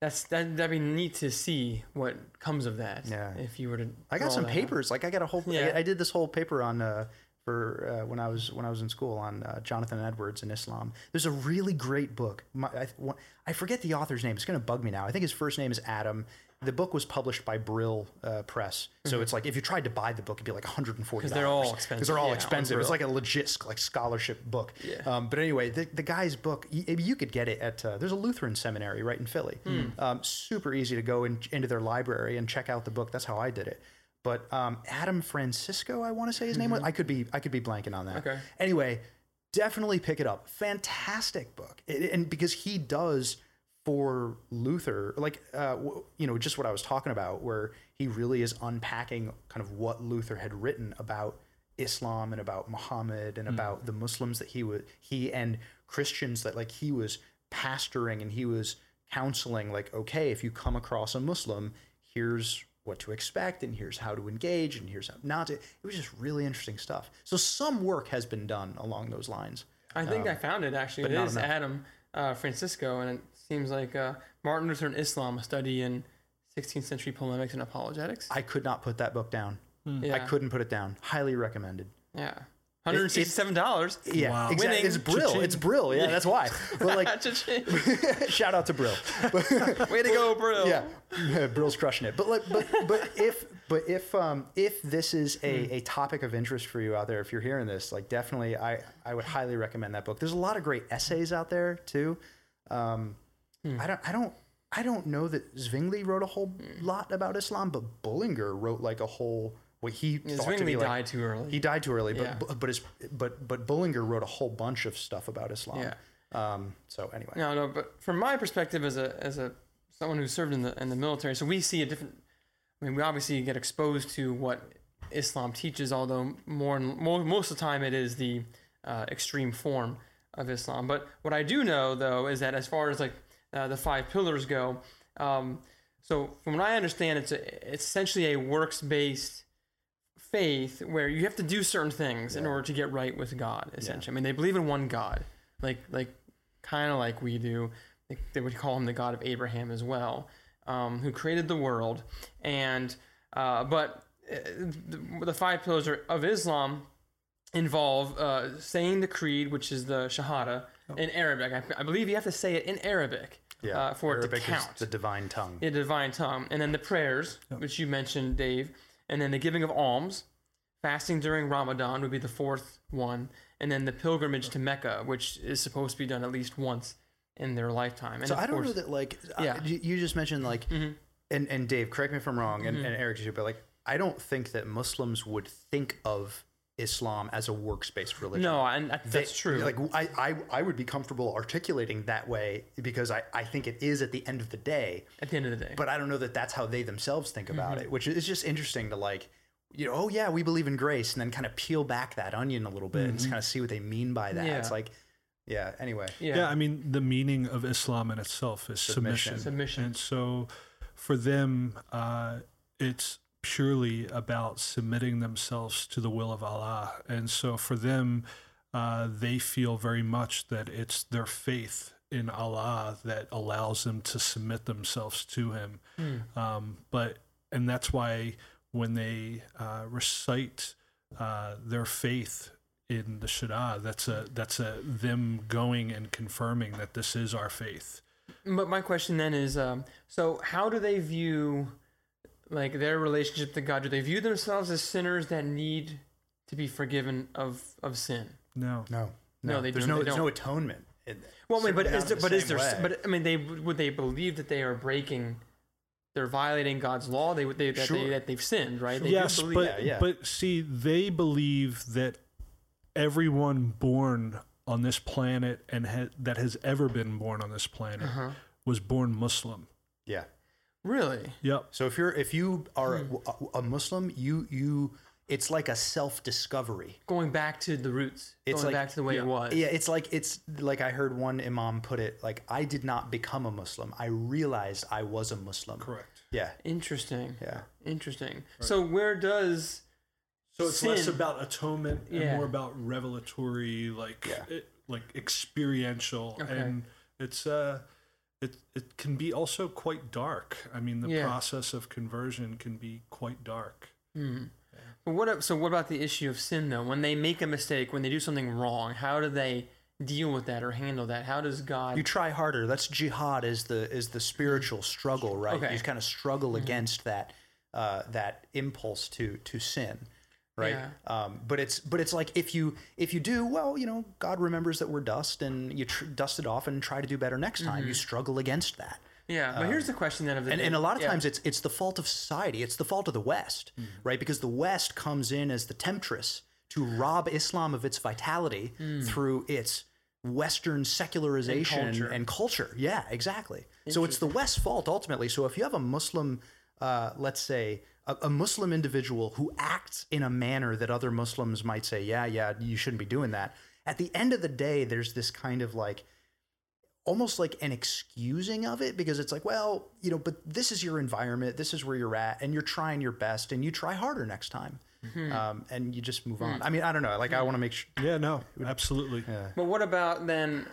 that's that that'd be neat to see what comes of that. Yeah. If you were to I got some that out. papers. Like I got a whole. Yeah. I, I did this whole paper on uh, for uh, when I was when I was in school on uh, Jonathan Edwards and Islam. There's a really great book. My, I, I forget the author's name. It's going to bug me now. I think his first name is Adam. The book was published by Brill uh, Press, so it's like if you tried to buy the book, it'd be like 140. Mm-hmm. they're all Because expensive. they're all Yeah, expensive. It's like a legit like scholarship book. Yeah. Um, but anyway, the, the guy's book, y- you could get it at, uh, there's a Lutheran seminary right in Philly. Hmm. Um, super easy to go in, into their library and check out the book. That's how I did it. But um, Adam Francisco, I want to say his name was. I could be, I could be blanking on that. Mm-hmm. Okay. Anyway, definitely pick it up. Fantastic book, It- and because he does for Luther, like uh, w- you know, just what I was talking about, where he really is unpacking kind of what Luther had written about Islam and about Muhammad and about the Muslims that he would he and Christians that like he was pastoring and he was counseling like okay if you come across a Muslim here's what to expect and here's how to engage and here's how not to it was just really interesting stuff so some work has been done along those lines I think I found it actually. It Um, is enough. Adam uh, Francisco, and it seems like uh, Martin Luther and Islam, a study in 16th century polemics and apologetics. I could not put that book down yeah. I couldn't put it down highly recommended Yeah. $167. yeah Wow. exactly Winning. it's Brill Cha-ching. it's Brill yeah, that's why but like Cha-ching. shout out to Brill Way to go, Brill. yeah, Brill's crushing it. But like, but but if but if um if this is a, a topic of interest for you out there, if you're hearing this, like definitely, I I would highly recommend that book. There's a lot of great essays out there too. Um, I don't I don't I don't know that Zwingli wrote a whole lot about Islam, but Bullinger wrote like a whole. What he Yeah, thought to be like, died too early. He died too early, but Yeah. but but his but but Bullinger wrote a whole bunch of stuff about Islam. Yeah. Um. So anyway. No, no, but from my perspective as a as a someone who served in the in the military, so we see a different. I mean, we obviously get exposed to what Islam teaches, although more and more, most of the time it is the uh, extreme form of Islam. But what I do know though is that as far as like uh, the five pillars go, um, so from what I understand, it's a, it's essentially a works based faith where you have to do certain things in order to get right with God. Essentially, I mean, they believe in one God, like like kind of like we do. They, they would call him the God of Abraham as well, um, who created the world. And uh, but uh, the, the five pillars of Islam involve uh, saying the creed, which is the Shahada in Arabic. I, I believe you have to say it in Arabic uh, for Arabic it to count the divine tongue. the divine tongue, and then the prayers, which you mentioned, Dave, and then the giving of alms, fasting during Ramadan would be the fourth one, and then the pilgrimage to Mecca, which is supposed to be done at least once in their lifetime. And So I don't know that like Yeah. Mm-hmm. I, you just mentioned like and and Dave, correct me if I'm wrong, and, and Eric too, but like I don't think that Muslims would think of Islam as a works-based religion. No, and that- They- that's true. Like I, I, I would be comfortable articulating that way because I, I think it is at the end of the day. at the end of the day. But I don't know that that's how they themselves think about Mm-hmm. it, which is just interesting to like, you know, oh yeah, we believe in grace, and then kind of peel back that onion a little bit and kind of see what they mean by that. Mm-hmm. Yeah. It's like, yeah. Anyway, yeah. Yeah, I mean, the meaning of Islam in itself is submission. Submission. And so for them, uh, it's purely about submitting themselves to the will of Allah. And so for them, uh, they feel very much that it's their faith in Allah that allows them to submit themselves to Him. Um, but, and that's why when they uh, recite uh, their faith in the Shahada, that's a that's a them going and confirming that this is our faith. But my question then is, um, so how do they view, like their relationship to God? Do they view themselves as sinners that need to be forgiven of of sin? No, no, No, they there's don't- no, they there's don't. no atonement. in- Well, I mean, but is there, in but is there? way. But I mean, they would they believe that they are breaking, they're violating God's law. They would they that Sure. they that they've sinned, right? They yes, believe- but yeah, yeah. but see, they believe that everyone born on this planet and ha- that has ever been born on this planet Uh-huh. was born Muslim. Yeah. Really? Yep. So if you're if you are Hmm. a, a Muslim, you you it's like a self discovery. Going back to the roots. It's going like- back to the way it was. Yeah, it's like it's like I heard one imam put it like I did not become a Muslim. I realized I was a Muslim. Correct. Yeah. Interesting. Yeah. Interesting. So where does So it's less about atonement and Yeah. more about revelatory, like Yeah. it, like experiential, Okay. and it's uh, it it can be also quite dark. I mean, the Yeah. process of conversion can be quite dark. But what? So what about the issue of sin though? When they make a mistake, when they do something wrong, how do they deal with that or handle that? How does God? You try harder. That's jihad is the is the spiritual struggle, right? Okay. You kind of struggle against that uh, that impulse to to sin, right? Yeah. Um, but it's but it's like if you if you do well, you know, God remembers that we're dust, and you tr- dust it off and try to do better next time. You struggle against that. yeah. But here's the question then of the And, and a lot of yeah. times it's it's the fault of society. It's the fault of the West, Mm-hmm. right? Because the West comes in as the temptress to rob Islam of its vitality through its Western secularization Mm. And and culture. culture. Yeah, exactly. So it's the West's fault ultimately. So if you have a Muslim, uh, let's say a, a Muslim individual who acts in a manner that other Muslims might say, yeah, yeah, you shouldn't be doing that. At the end of the day, there's this kind of like almost like an excusing of it because it's like, well, you know, but this is your environment, this is where you're at, and you're trying your best, and you try harder next time, um, and you just move on. I mean, I don't know. Like, I want to make sure. Yeah, no, absolutely. But what about then?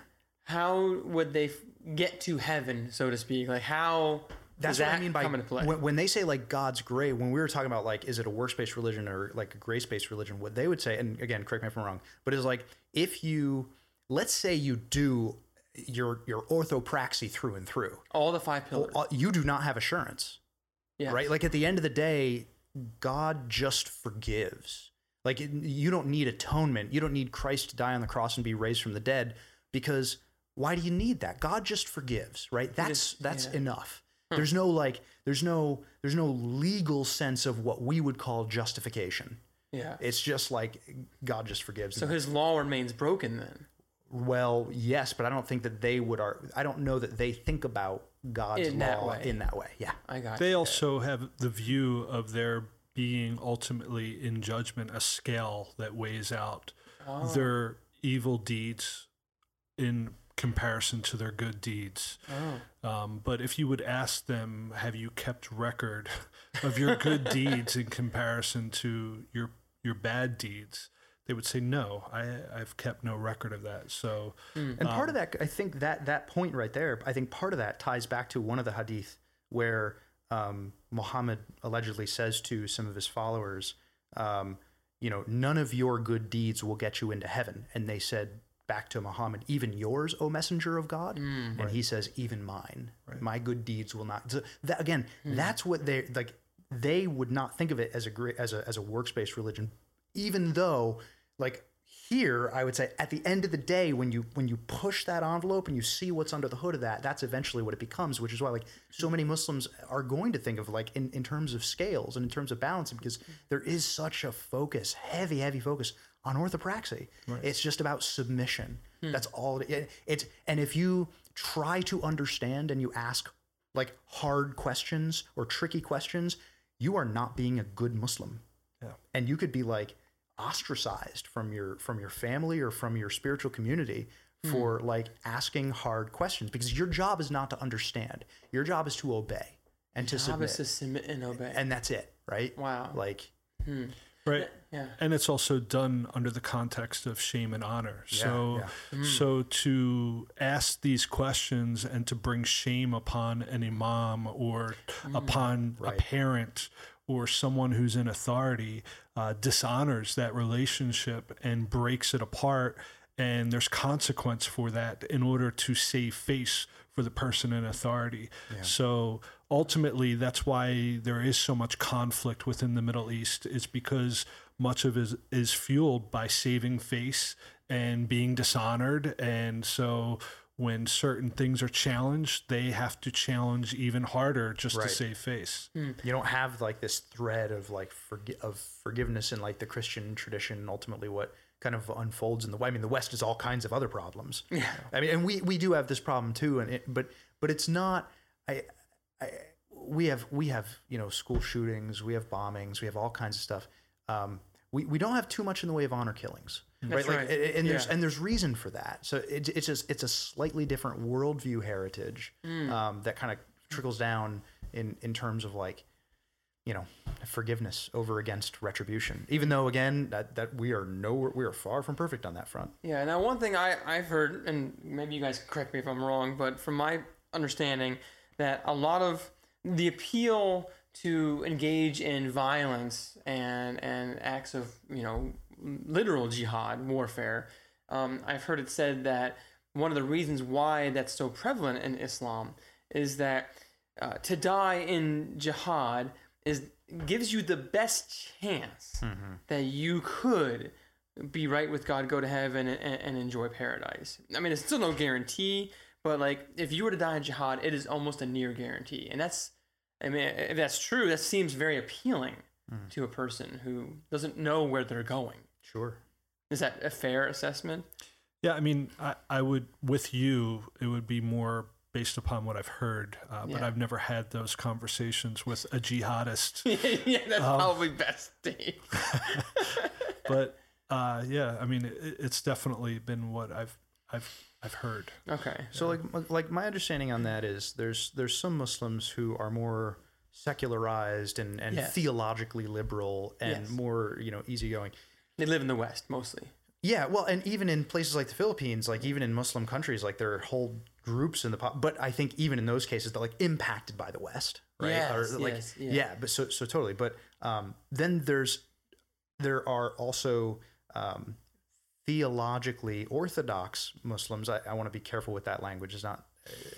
How would they f- get to heaven, so to speak? Like how? That's does what I mean by come into play? when, when they say like God's great. When we were talking about like, is it a works-based religion or like a grace-based religion? What they would say, and again, correct me if I'm wrong, but it's like if you, let's say you do your your orthopraxy through and through, All the five pillars. uh, you do not have assurance. yeah. right? Like at the end of the day, God just forgives. Like you don't need atonement. You don't need Christ to die on the cross and be raised from the dead because why do you need that? God just forgives, right? That's that's yeah. enough. Hmm. There's no like there's no there's no legal sense of what we would call justification. Yeah. It's just like God just forgives. So his law remains broken then. well, yes, but I don't think that they would are I don't know that they think about God's In that law way. in that way. Yeah. I got. They also have the view of there being ultimately in judgment a scale that weighs out Oh. their evil deeds in comparison to their good deeds. Oh. Um, but if you would ask them, have you kept record of your good deeds in comparison to your your bad deeds? They would say, no, I, I've kept no record of that. So, And part of that, I think that that point right there, I think part of that ties back to one of the hadith where um, Muhammad allegedly says to some of his followers, um, you know, none of your good deeds will get you into heaven. And they said back to Muhammad, even yours, O messenger of God. Mm, and he says, even mine, my good deeds will not. So that, again, mm. that's what they like. They would not think of it as a great as a as a works-based religion, even though like here i would say at the end of the day when you when you push that envelope and you see what's under the hood of that that's eventually what it becomes which is why like so many muslims are going to think of like in, in terms of scales and in terms of balancing because there is such a focus heavy heavy focus on orthopraxy. It's just about submission. Hmm. That's all it, it, it's and if you try to understand and you ask like hard questions or tricky questions you are not being a good muslim. Yeah. and you could be like ostracized from your from your family or from your spiritual community hmm. for like asking hard questions because your job is not to understand. Your job is to obey and to Job submit is to submit. and obey. and that's it right? Wow. like hmm. right. Yeah. and it's also done under the context of shame and honor. so, yeah. so to ask these questions and to bring shame upon an imam or upon a parent or someone who's in authority uh, dishonors that relationship and breaks it apart. And there's consequence for that in order to save face for the person in authority. So ultimately, that's why there is so much conflict within the Middle East. Is because much of it is, is fueled by saving face and being dishonored. And so when certain things are challenged, they have to challenge even harder just Right. to save face. Hmm. you don't have like this thread of like forgi- of forgiveness in like the christian tradition and ultimately what kind of unfolds in the I mean the West is all kinds of other problems. Yeah. I mean, and we we do have this problem too, and it, but but it's not. I, I we have we have you know school shootings, we have bombings, we have all kinds of stuff. Um, we we don't have too much in the way of honor killings, right? right. and, and there's Yeah. and there's reason for that. So it, it's just it's a slightly different worldview heritage Hmm. um, that kind of trickles down in in terms of like you know forgiveness over against retribution. Even though again that that we are no we are far from perfect on that front. Yeah. Now, one thing I I've heard, and maybe you guys correct me if I'm wrong, but from my understanding, that a lot of the appeal to engage in violence and and acts of you know literal jihad warfare, um, I've heard it said that one of the reasons why that's so prevalent in Islam is that uh, to die in jihad is gives you the best chance that you could be right with God, go to heaven, and, and enjoy paradise. I mean, it's still no guarantee, but like if you were to die in jihad, it is almost a near guarantee, and that's, I mean, if that's true, that seems very appealing to a person who doesn't know where they're going. Sure. Is that a fair assessment? Yeah, I mean, I, I would with you, it would be more based upon what I've heard, uh, but Yeah. I've never had those conversations with a jihadist. yeah, that's probably best, Dave. but uh, yeah, I mean, it, it's definitely been what I've I've I've heard. Okay. So like like my understanding on that is there's there's some Muslims who are more secularized and, and Yes. theologically liberal and Yes. more you know easygoing. They live in the West mostly. Yeah, well, and even in places like the Philippines, like even in Muslim countries, like there are whole groups in the pop. But I think even in those cases, they're like impacted by the West, right? Yes, like yes, yeah. yeah. but so so totally. But um, then there's there are also um, theologically orthodox Muslims. I, I want to be careful with that language. It's not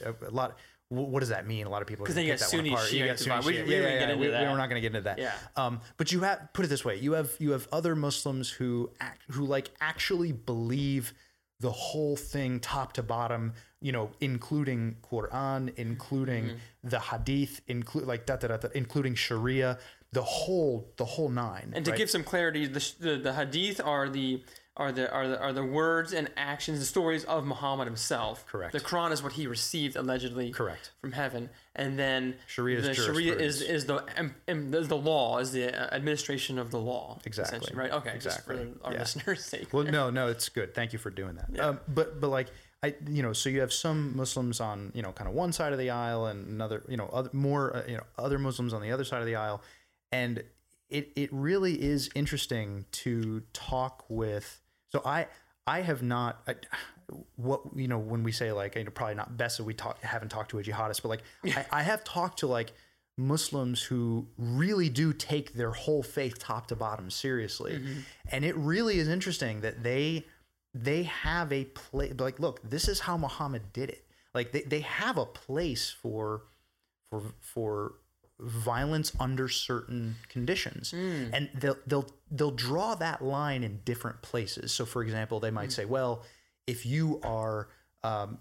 a, a lot. What does that mean? A lot of people 'Cause then you pick got that one Sunni, apart. You got Sunni Shia. We, yeah, yeah, yeah. We, are not going to get into that. Yeah. Um, but you have put it this way: you have you have other Muslims who act, who like actually believe the whole thing top to bottom. You know, including Quran, including Mm-hmm. the Hadith, include like da, da, da, da, including Sharia, the whole the whole nine. And to right? give some clarity, the, the the hadith are the are the are the are the words and actions, the stories of Muhammad himself. Correct. The Quran is what he received allegedly Correct. from heaven, and then Sharia is the Sharia is is the is the law, is the uh, administration of the law. Exactly. Right. Okay. Exactly. Just for our Yeah. listeners' sake. Well, no, no, it's good. Thank you for doing that. Um, but but like I, you know, so you have some Muslims on you know kind of one side of the aisle and another, you know, other more uh, you know other Muslims on the other side of the aisle, and it it really is interesting to talk with. So I I have not. I, what you know when we say like you know probably not best that we talk haven't talked to a jihadist but like I, I have talked to like Muslims who really do take their whole faith top to bottom seriously, mm-hmm. and it really is interesting that they they have a place. Like, look, this is how Muhammad did it. Like, they, they have a place for for for violence under certain conditions, mm. and they'll they'll they'll draw that line in different places. So, for example, they might say, well, if you are um,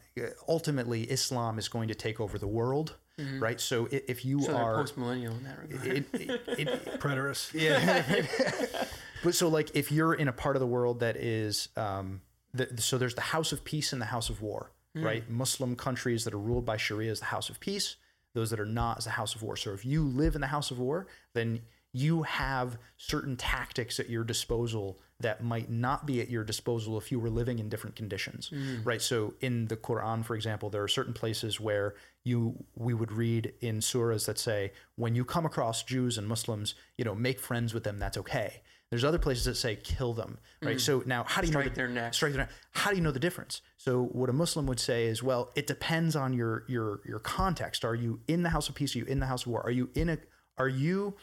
ultimately Islam is going to take over the world, right? So if you so they're are post millennial in that regard. it, it, it, Preterist. yeah. but so like if you're in a part of the world that is um the, so there's the house of peace and the house of war, right? Muslim countries that are ruled by Sharia is the house of peace. Those that are not is the house of war. So if you live in the house of war, then you have certain tactics at your disposal that might not be at your disposal if you were living in different conditions mm. right? So in the quran for example there are certain places where you we would read in surahs that say when you come across jews and muslims you know make friends with them that's okay. There's other places that say kill them right? Mm. So now how do you know Strike the, their neck. strike their neck how do you know the difference? So what a muslim would say is well it depends on your your your context. Are you in the house of peace? Are you in the house of war? Are you in a are you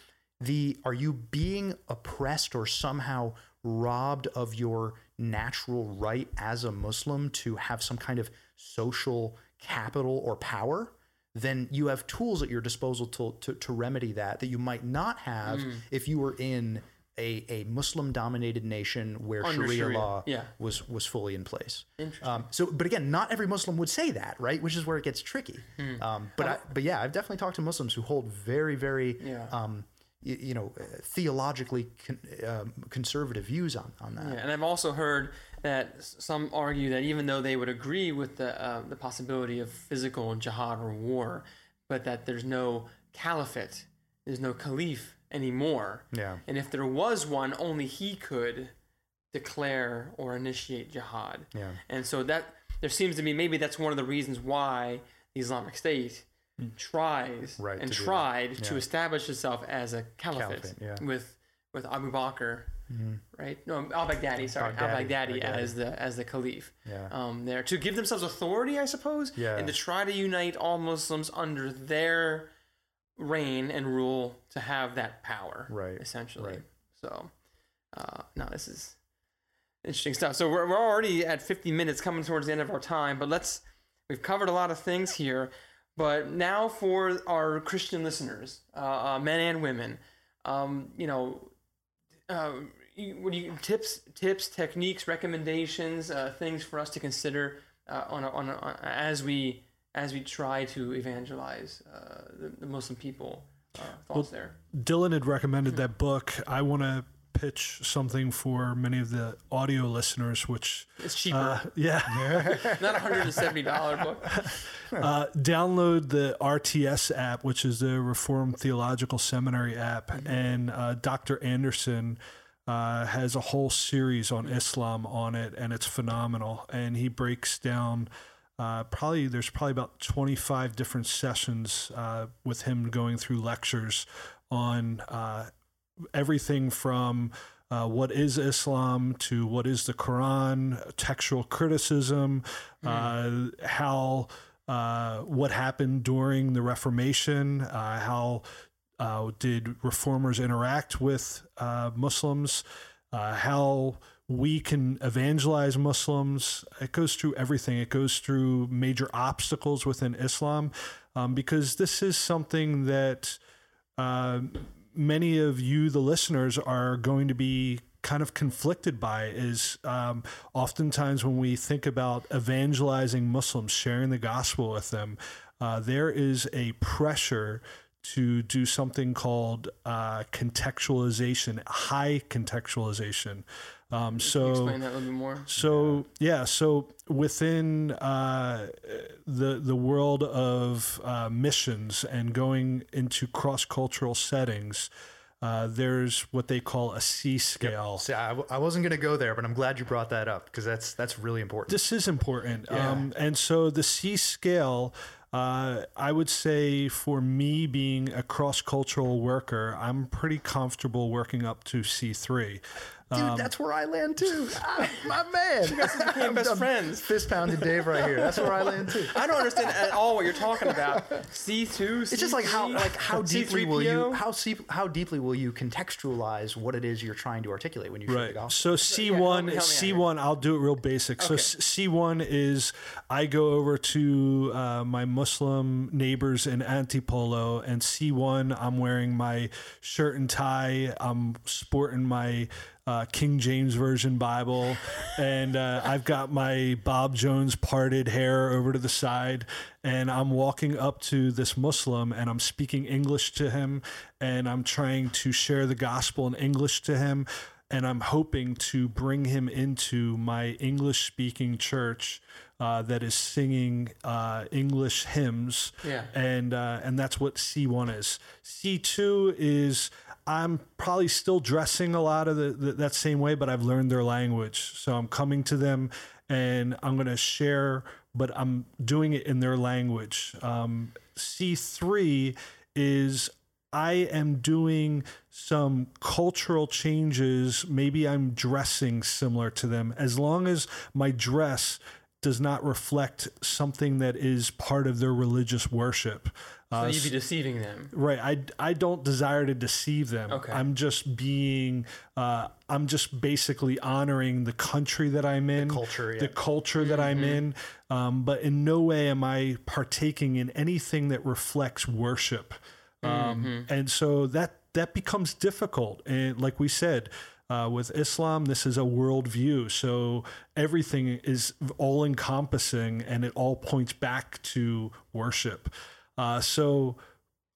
the are you being oppressed or somehow robbed of your natural right as a muslim to have some kind of social capital or power then you have tools at your disposal to, to, to remedy that that you might not have Mm. if you were in a, a muslim dominated nation where sharia, Sharia, law yeah. was was fully in place um, so but again not every muslim would say that right which is where it gets tricky Hmm. um, but I, but yeah i've definitely talked to muslims who hold very very Yeah. um, you know, uh, theologically con- um, conservative views on on that. Yeah, and I've also heard that some argue that even though they would agree with the uh, the possibility of physical jihad or war, but that there's no caliphate, there's no caliph anymore. Yeah. And if there was one, only he could declare or initiate jihad. Yeah. And so that there seems to be maybe that's one of the reasons why the Islamic State tries Right, and to tried to establish itself as a caliphate, Caliphate, yeah. with with Abu Bakr, right? No, Al Baghdadi. Sorry, Al Baghdadi, as the as the caliph. Yeah. Um, there to give themselves authority, I suppose. Yeah. And to try to unite all Muslims under their reign and rule to have that power. Right, Essentially. right. So, uh, no, this is interesting stuff. So we're, we're already at 50 minutes, coming towards the end of our time. But let's we've covered a lot of things here. But now for our Christian listeners, uh, uh, men and women, um, you know, uh, you, what do you tips, tips, techniques, recommendations, uh, things for us to consider uh, on, a, on, a, on as we as we try to evangelize uh, the, the Muslim people. Uh, thoughts there. Dylan had recommended that book. I want to pitch something for many of the audio listeners, which, It's cheaper, uh, yeah, not a hundred and seventy dollar book. uh, download the RTS app, which is the Reformed Theological Seminary app, and uh, Dr. Anderson. Uh, has a whole series on Islam on it, and it's phenomenal. And he breaks down uh, probably there's probably about 25 different sessions uh, with him going through lectures on uh, everything from uh, what is Islam to what is the Quran, textual criticism, uh, how uh, what happened during the Reformation, uh, how uh, did reformers interact with uh, Muslims, uh, how we can evangelize Muslims. It goes through everything. It goes through major obstacles within Islam, um, because this is something that uh, many of you, the listeners, are going to be kind of conflicted by. Is um, oftentimes when we think about evangelizing Muslims, sharing the gospel with them, uh, there is a pressure to do something called uh, contextualization, high contextualization. Um, so Explain that a little bit more. so yeah, so within uh, the the world of uh, missions and going into cross cultural settings, uh, there's what they call a C scale. See, I, w- I wasn't going to go there, but I'm glad you brought that up because that's that's really important. This is important. Um, and so the C scale, uh, I would say for me being a cross cultural worker, I'm pretty comfortable working up to C3. Dude, that's where I land too. Ah, my man. became best friends. Fist pounding Dave right here. That's where I land too. I don't understand at all what you're talking about. C two. It's just like how like how deeply will you how see, how deeply will you contextualize what it is you're trying to articulate when you share the Right. gospel? So C help one, me- help me C one. I'll do it real basic. So C one is I go over to uh, my Muslim neighbors in Antipolo, and C one I'm wearing my shirt and tie. I'm sporting my uh, King James Version Bible, and uh, I've got my Bob Jones parted hair over to the side, and I'm walking up to this Muslim, and I'm speaking English to him, and I'm trying to share the gospel in English to him and I'm hoping to bring him into my English speaking church uh, that is singing uh, English hymns. Yeah. And, uh, and that's what C1 is. C2 is I'm probably still dressing a lot of the, the, that same way, but I've learned their language. So I'm coming to them and I'm going to share, but I'm doing it in their language. Um, C3 is I am doing some cultural changes. Maybe I'm dressing similar to them. As long as my dress does not reflect something that is part of their religious worship. So Uh, you'd be deceiving them. Right. I, I don't desire to deceive them. Okay. I'm just being, uh, I'm just basically honoring the country that I'm in, culture, the culture that I'm in. Um, but in no way am I partaking in anything that reflects worship. Um, And so that, that becomes difficult. And like we said, uh, with Islam, this is a worldview. So everything is all encompassing and it all points back to worship. Uh, so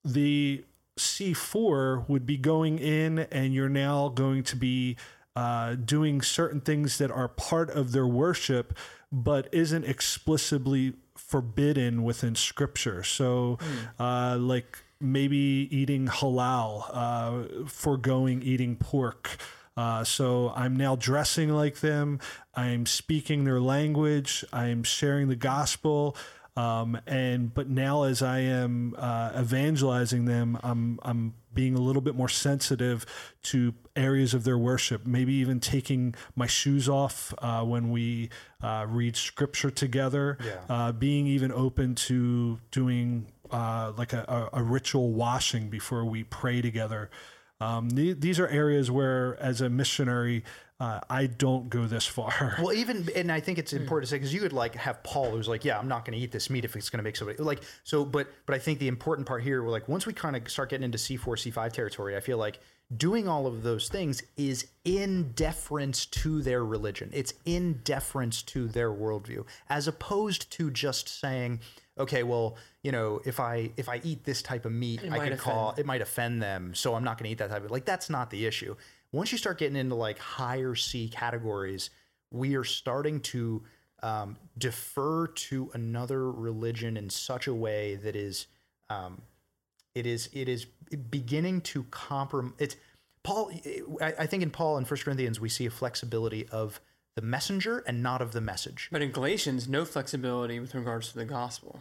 the C4 would be going in and you're now going to be uh, doing certain things that are part of their worship, but isn't explicitly forbidden within scripture. So, uh, like maybe eating halal, uh, foregoing eating pork. Uh, so I'm now dressing like them. I'm speaking their language. I'm sharing the gospel. Um, and but now as I am uh, evangelizing them, I'm I'm being a little bit more sensitive to areas of their worship. Maybe even taking my shoes off uh, when we uh, read scripture together. Yeah. Uh, being even open to doing uh, like a, a, a ritual washing before we pray together. Um, the- these are areas where, as a missionary, uh, I don't go this far. Well, even and I think it's important to say because you could like have Paul who's like, yeah, I'm not going to eat this meat if it's going to make somebody like so. But but I think the important part here, we're like once we kind of start getting into C4, C5 territory, I feel like doing all of those things is in deference to their religion. It's in deference to their worldview, as opposed to just saying, okay, well, you know, if I if I eat this type of meat, I might could call it might offend them, so I'm not going to eat that type of like that's not the issue. Once you start getting into like higher C categories, we are starting to um, defer to another religion in such a way that is um, it is it is beginning to compromise. It's Paul. I, I think in Paul and First Corinthians we see a flexibility of the messenger and not of the message. But in Galatians, no flexibility with regards to the gospel.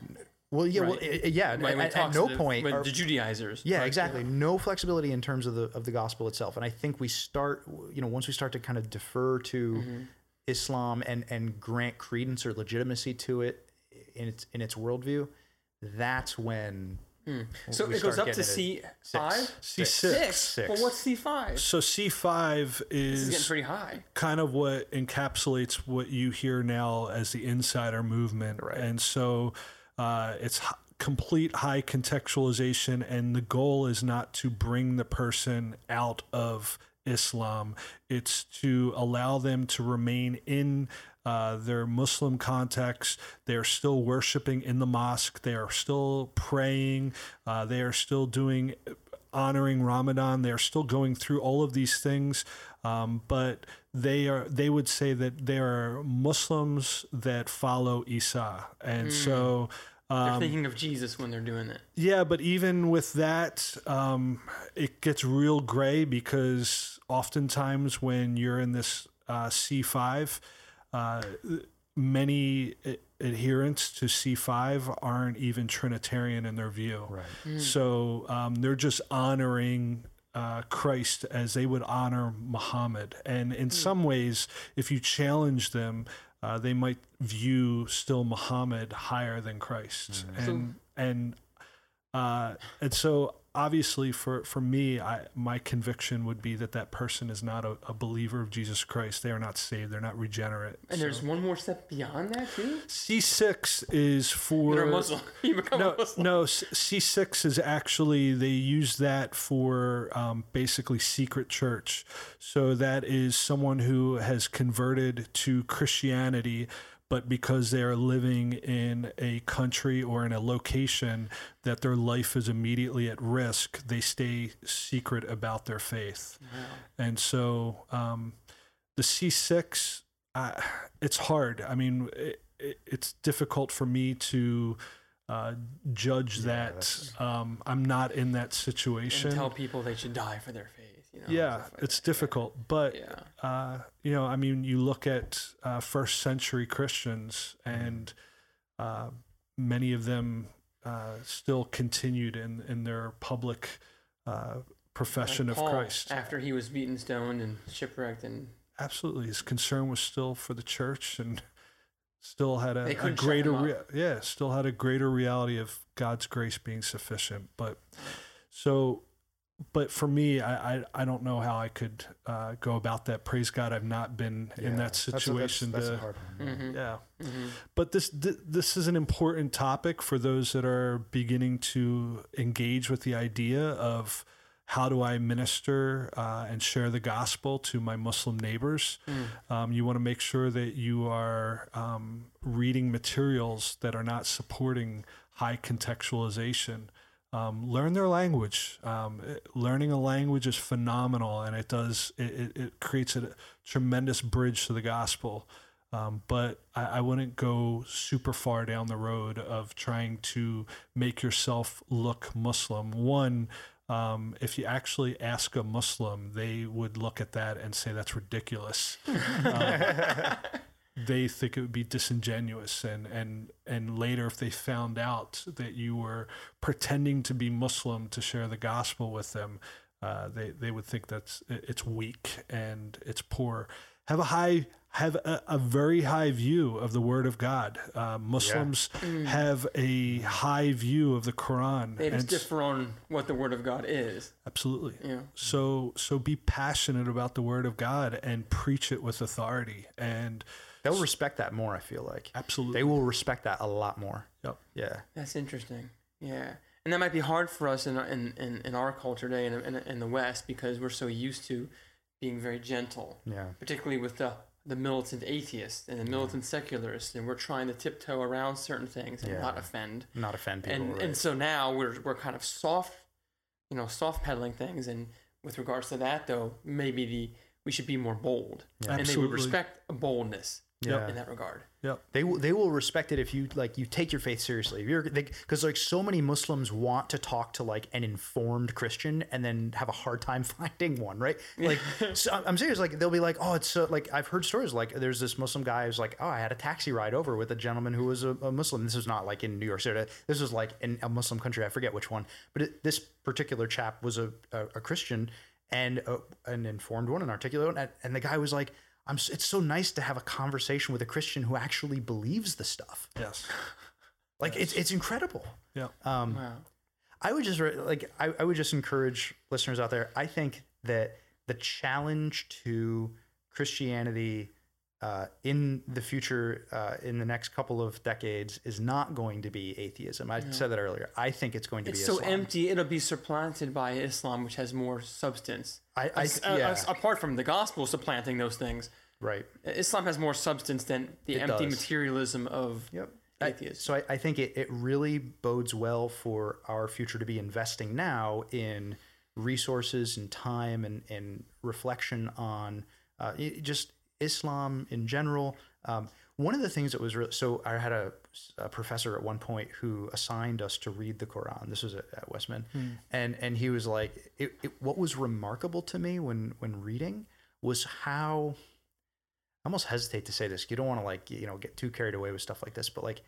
Well, yeah, Right. i- i- yeah. At, at no the- point. are- the Judaizers. yeah, exactly. No flexibility in terms of the of the gospel itself. And I think we start, you know, once we start to kind of defer to Mm-hmm. Islam and and grant credence or legitimacy to it in its in its worldview, that's when. So it goes up to C five, C6. six. Six. Well, what's C five? So C5 This is getting pretty high. kind of what encapsulates what you hear now as the insider movement. Right. And so uh, it's h- complete high contextualization, and the goal is not to bring the person out of Islam, it's to allow them to remain in. Uh, their Muslim context, they are still worshiping in the mosque. They are still praying. Uh, they are still doing honoring Ramadan. They're still going through all of these things, um, but they are they would say that they are Muslims that follow Isa, and so. They're Um, thinking of Jesus when they're doing it. yeah, but even with that, um, it gets real gray because oftentimes when you're in this uh, C5, uh, many adherents to C5 aren't even Trinitarian in their view. Right. So um, they're just honoring uh, Christ as they would honor Muhammad. And in some ways, if you challenge them, uh, they might view still Muhammad higher than Christ. And and uh, and so obviously for for me, I my conviction would be that that person is not a, a believer of Jesus Christ. They are not saved. They're not regenerate. And there's one more step beyond that too. C six is for You're a Muslim. You become no, a Muslim. no. C six is actually they use that for um, basically secret church. So that is someone who has converted to Christianity, but because they are living in a country or in a location that their life is immediately at risk, they stay secret about their faith. And so um, the C six, uh, it's hard. I mean, it, it, it's difficult for me to uh, judge that. Um, I'm not in that And situation. tell people they should die for their faith. You know, yeah, like it's that. difficult, but Yeah. uh, you know, I mean, you look at uh, first century Christians, and uh, many of them uh, still continued in in their public uh, profession Like of Paul, Christ. After he was beaten, stoned, and shipwrecked, and Absolutely, his concern was still for the church, and still had a, a greater, rea- yeah, still had a greater reality of God's grace being sufficient. But so, but for me, I I, I don't know how I could uh, go about that. Praise God, I've not been in that That's that's- situation. That's, to, a hard one. Mhm. yeah. Mhm. But this th- this is an important topic for those that are beginning to engage with the idea of how do I minister uh, and share the gospel to my Muslim neighbors. Um, you want to make sure that you are um, reading materials that are not supporting high contextualization. Um, learn their language. Um, it- learning a language is phenomenal, and it does it, it, creates a tremendous bridge to the gospel. Um, but I, I wouldn't go super far down the road of trying to make yourself look Muslim. One, um, if you actually ask a Muslim, they would look at that and say that's ridiculous. Um, they think it would be disingenuous and and and later if they found out that you were pretending to be muslim to share the gospel with them uh, they they would think that's it's weak and it's poor. Have a high have a, a very high view of the word of god. Uh, muslims have a high view of the quran They just and- differ on what the Word of God is. absolutely. Yeah. so so be passionate about the word of god and preach it with authority. And They'll respect that more. I feel like absolutely they will respect that a lot more. Yep. Yeah. That's interesting. Yeah. And that might be hard for us in, in, in, in our culture today in, in, in the West because we're so used to being very gentle, Yeah. particularly with the, the militant atheists and the militant secularists. And we're trying to tiptoe around certain things and Yeah. not offend. Not offend people. and right? and so now we're we're kind of soft, you know, soft pedaling things. And with regards to that, though, maybe the we should be more bold, Yeah. and they would respect boldness yeah. in that regard. yep They will they will respect it if you like you take your faith seriously. If you're because like so many Muslims want to talk to like an informed Christian and then have a hard time finding one, right? Like so I'm- I'm serious. Like they'll be like, oh, it's so like I've heard stories like there's this Muslim guy who's like, oh, I had a taxi ride over with a gentleman who was a, a Muslim. This was not like in New York City. This was like in a Muslim country. I forget which one, but it, this particular chap was a a, a Christian and a, an informed one, an articulate one, and, and the guy was like. I'm, it's so nice to have a conversation with a Christian who actually believes the stuff. yes Like it's it's incredible. yeah Um, Wow. I would just like I, I would just encourage listeners out there. I think that the challenge to Christianity uh, in the future, uh, in the next couple of decades, is not going to be atheism. I said that earlier. I think it's going to It's be so Islam. empty. It'll be supplanted by Islam, which has more substance. I, I As- yeah, as- apart from the gospel supplanting those things, right. Islam has more substance than the It empty does. materialism of Yep. I- so I, I think it, it really bodes well for our future to be investing now in resources and time and, and reflection on uh, just Islam in general. Um, one of the things that was real, so I had a, a professor at one point who assigned us to read the Quran. This was at, at Westman, and and he was like, it, it, what was remarkable to me when when reading was how I almost hesitate to say this. You don't want to like you know get too carried away with stuff like this, but like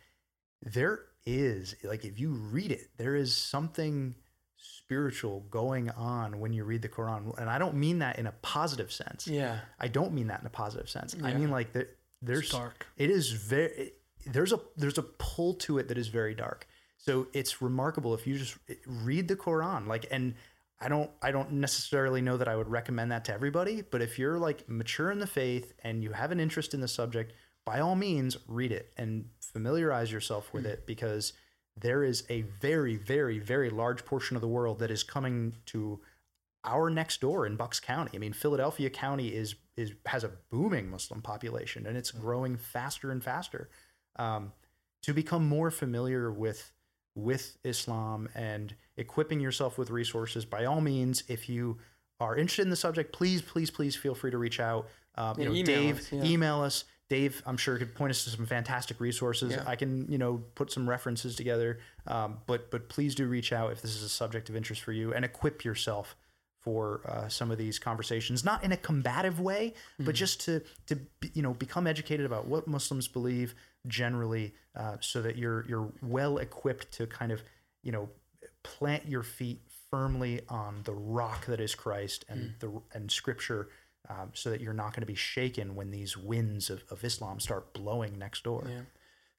there is like if you read it, there is something spiritual going on when you read the Quran, and I don't mean that in a positive sense. yeah. I don't mean that in a positive sense. I mean like there, there's dark. It is very there's a there's a pull to it that is very dark. So it's remarkable if you just read the Quran like and I don't I don't necessarily know that I would recommend that to everybody, but if you're like mature in the faith and you have an interest in the subject, by all means read it and familiarize yourself with hmm. it because there is a very very very large portion of the world that is coming to our next door in Bucks County. I mean, Philadelphia County is is has a booming Muslim population, and it's growing faster and faster. Um, to become more familiar with with Islam and equipping yourself with resources, by all means, if you are interested in the subject, please, please, please feel free to reach out. Um, you know, Dave, us, yeah. email us. Dave, I'm sure could point us to some fantastic resources. Yeah. I can, you know, put some references together. Um, but but please do reach out if this is a subject of interest for you, and equip yourself for uh, some of these conversations, not in a combative way, but just to to you know become educated about what Muslims believe generally, uh, so that you're you're well equipped to kind of you know plant your feet firmly on the rock that is Christ and the and Scripture, um, so that you're not going to be shaken when these winds of, of Islam start blowing next door. Yeah.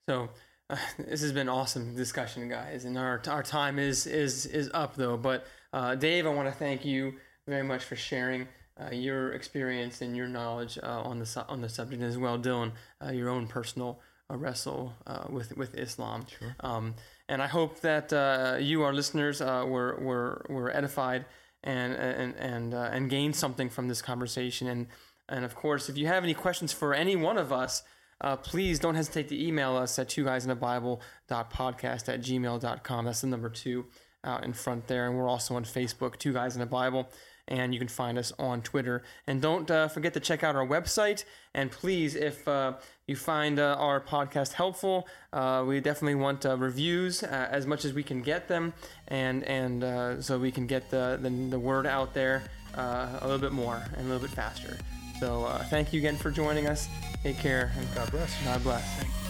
So uh, this has been awesome discussion, guys, and our our time is is is up though. But uh, Dave, I want to thank you very much for sharing. Uh, your experience and your knowledge uh, on the su- on the subject as well, Dylan. Uh, your own personal uh, wrestle uh, with with Islam. Um, and I hope that uh, you, our listeners, uh, were were were edified and and and uh, and gained something from this conversation. And and of course, if you have any questions for any one of us, uh, please don't hesitate to email us at two guys in a Bible podcast at gmail.com. That's the number two. out in front there. And we're also on Facebook, Two Guys in the Bible. And you can find us on Twitter. And don't uh, forget to check out our website. And please, if uh, you find uh, our podcast helpful, uh, we definitely want uh, reviews uh, as much as we can get them, and and so we can get the, the, the word out there a little bit more and a little bit faster. So thank you again for joining us. Take care and God bless. God bless.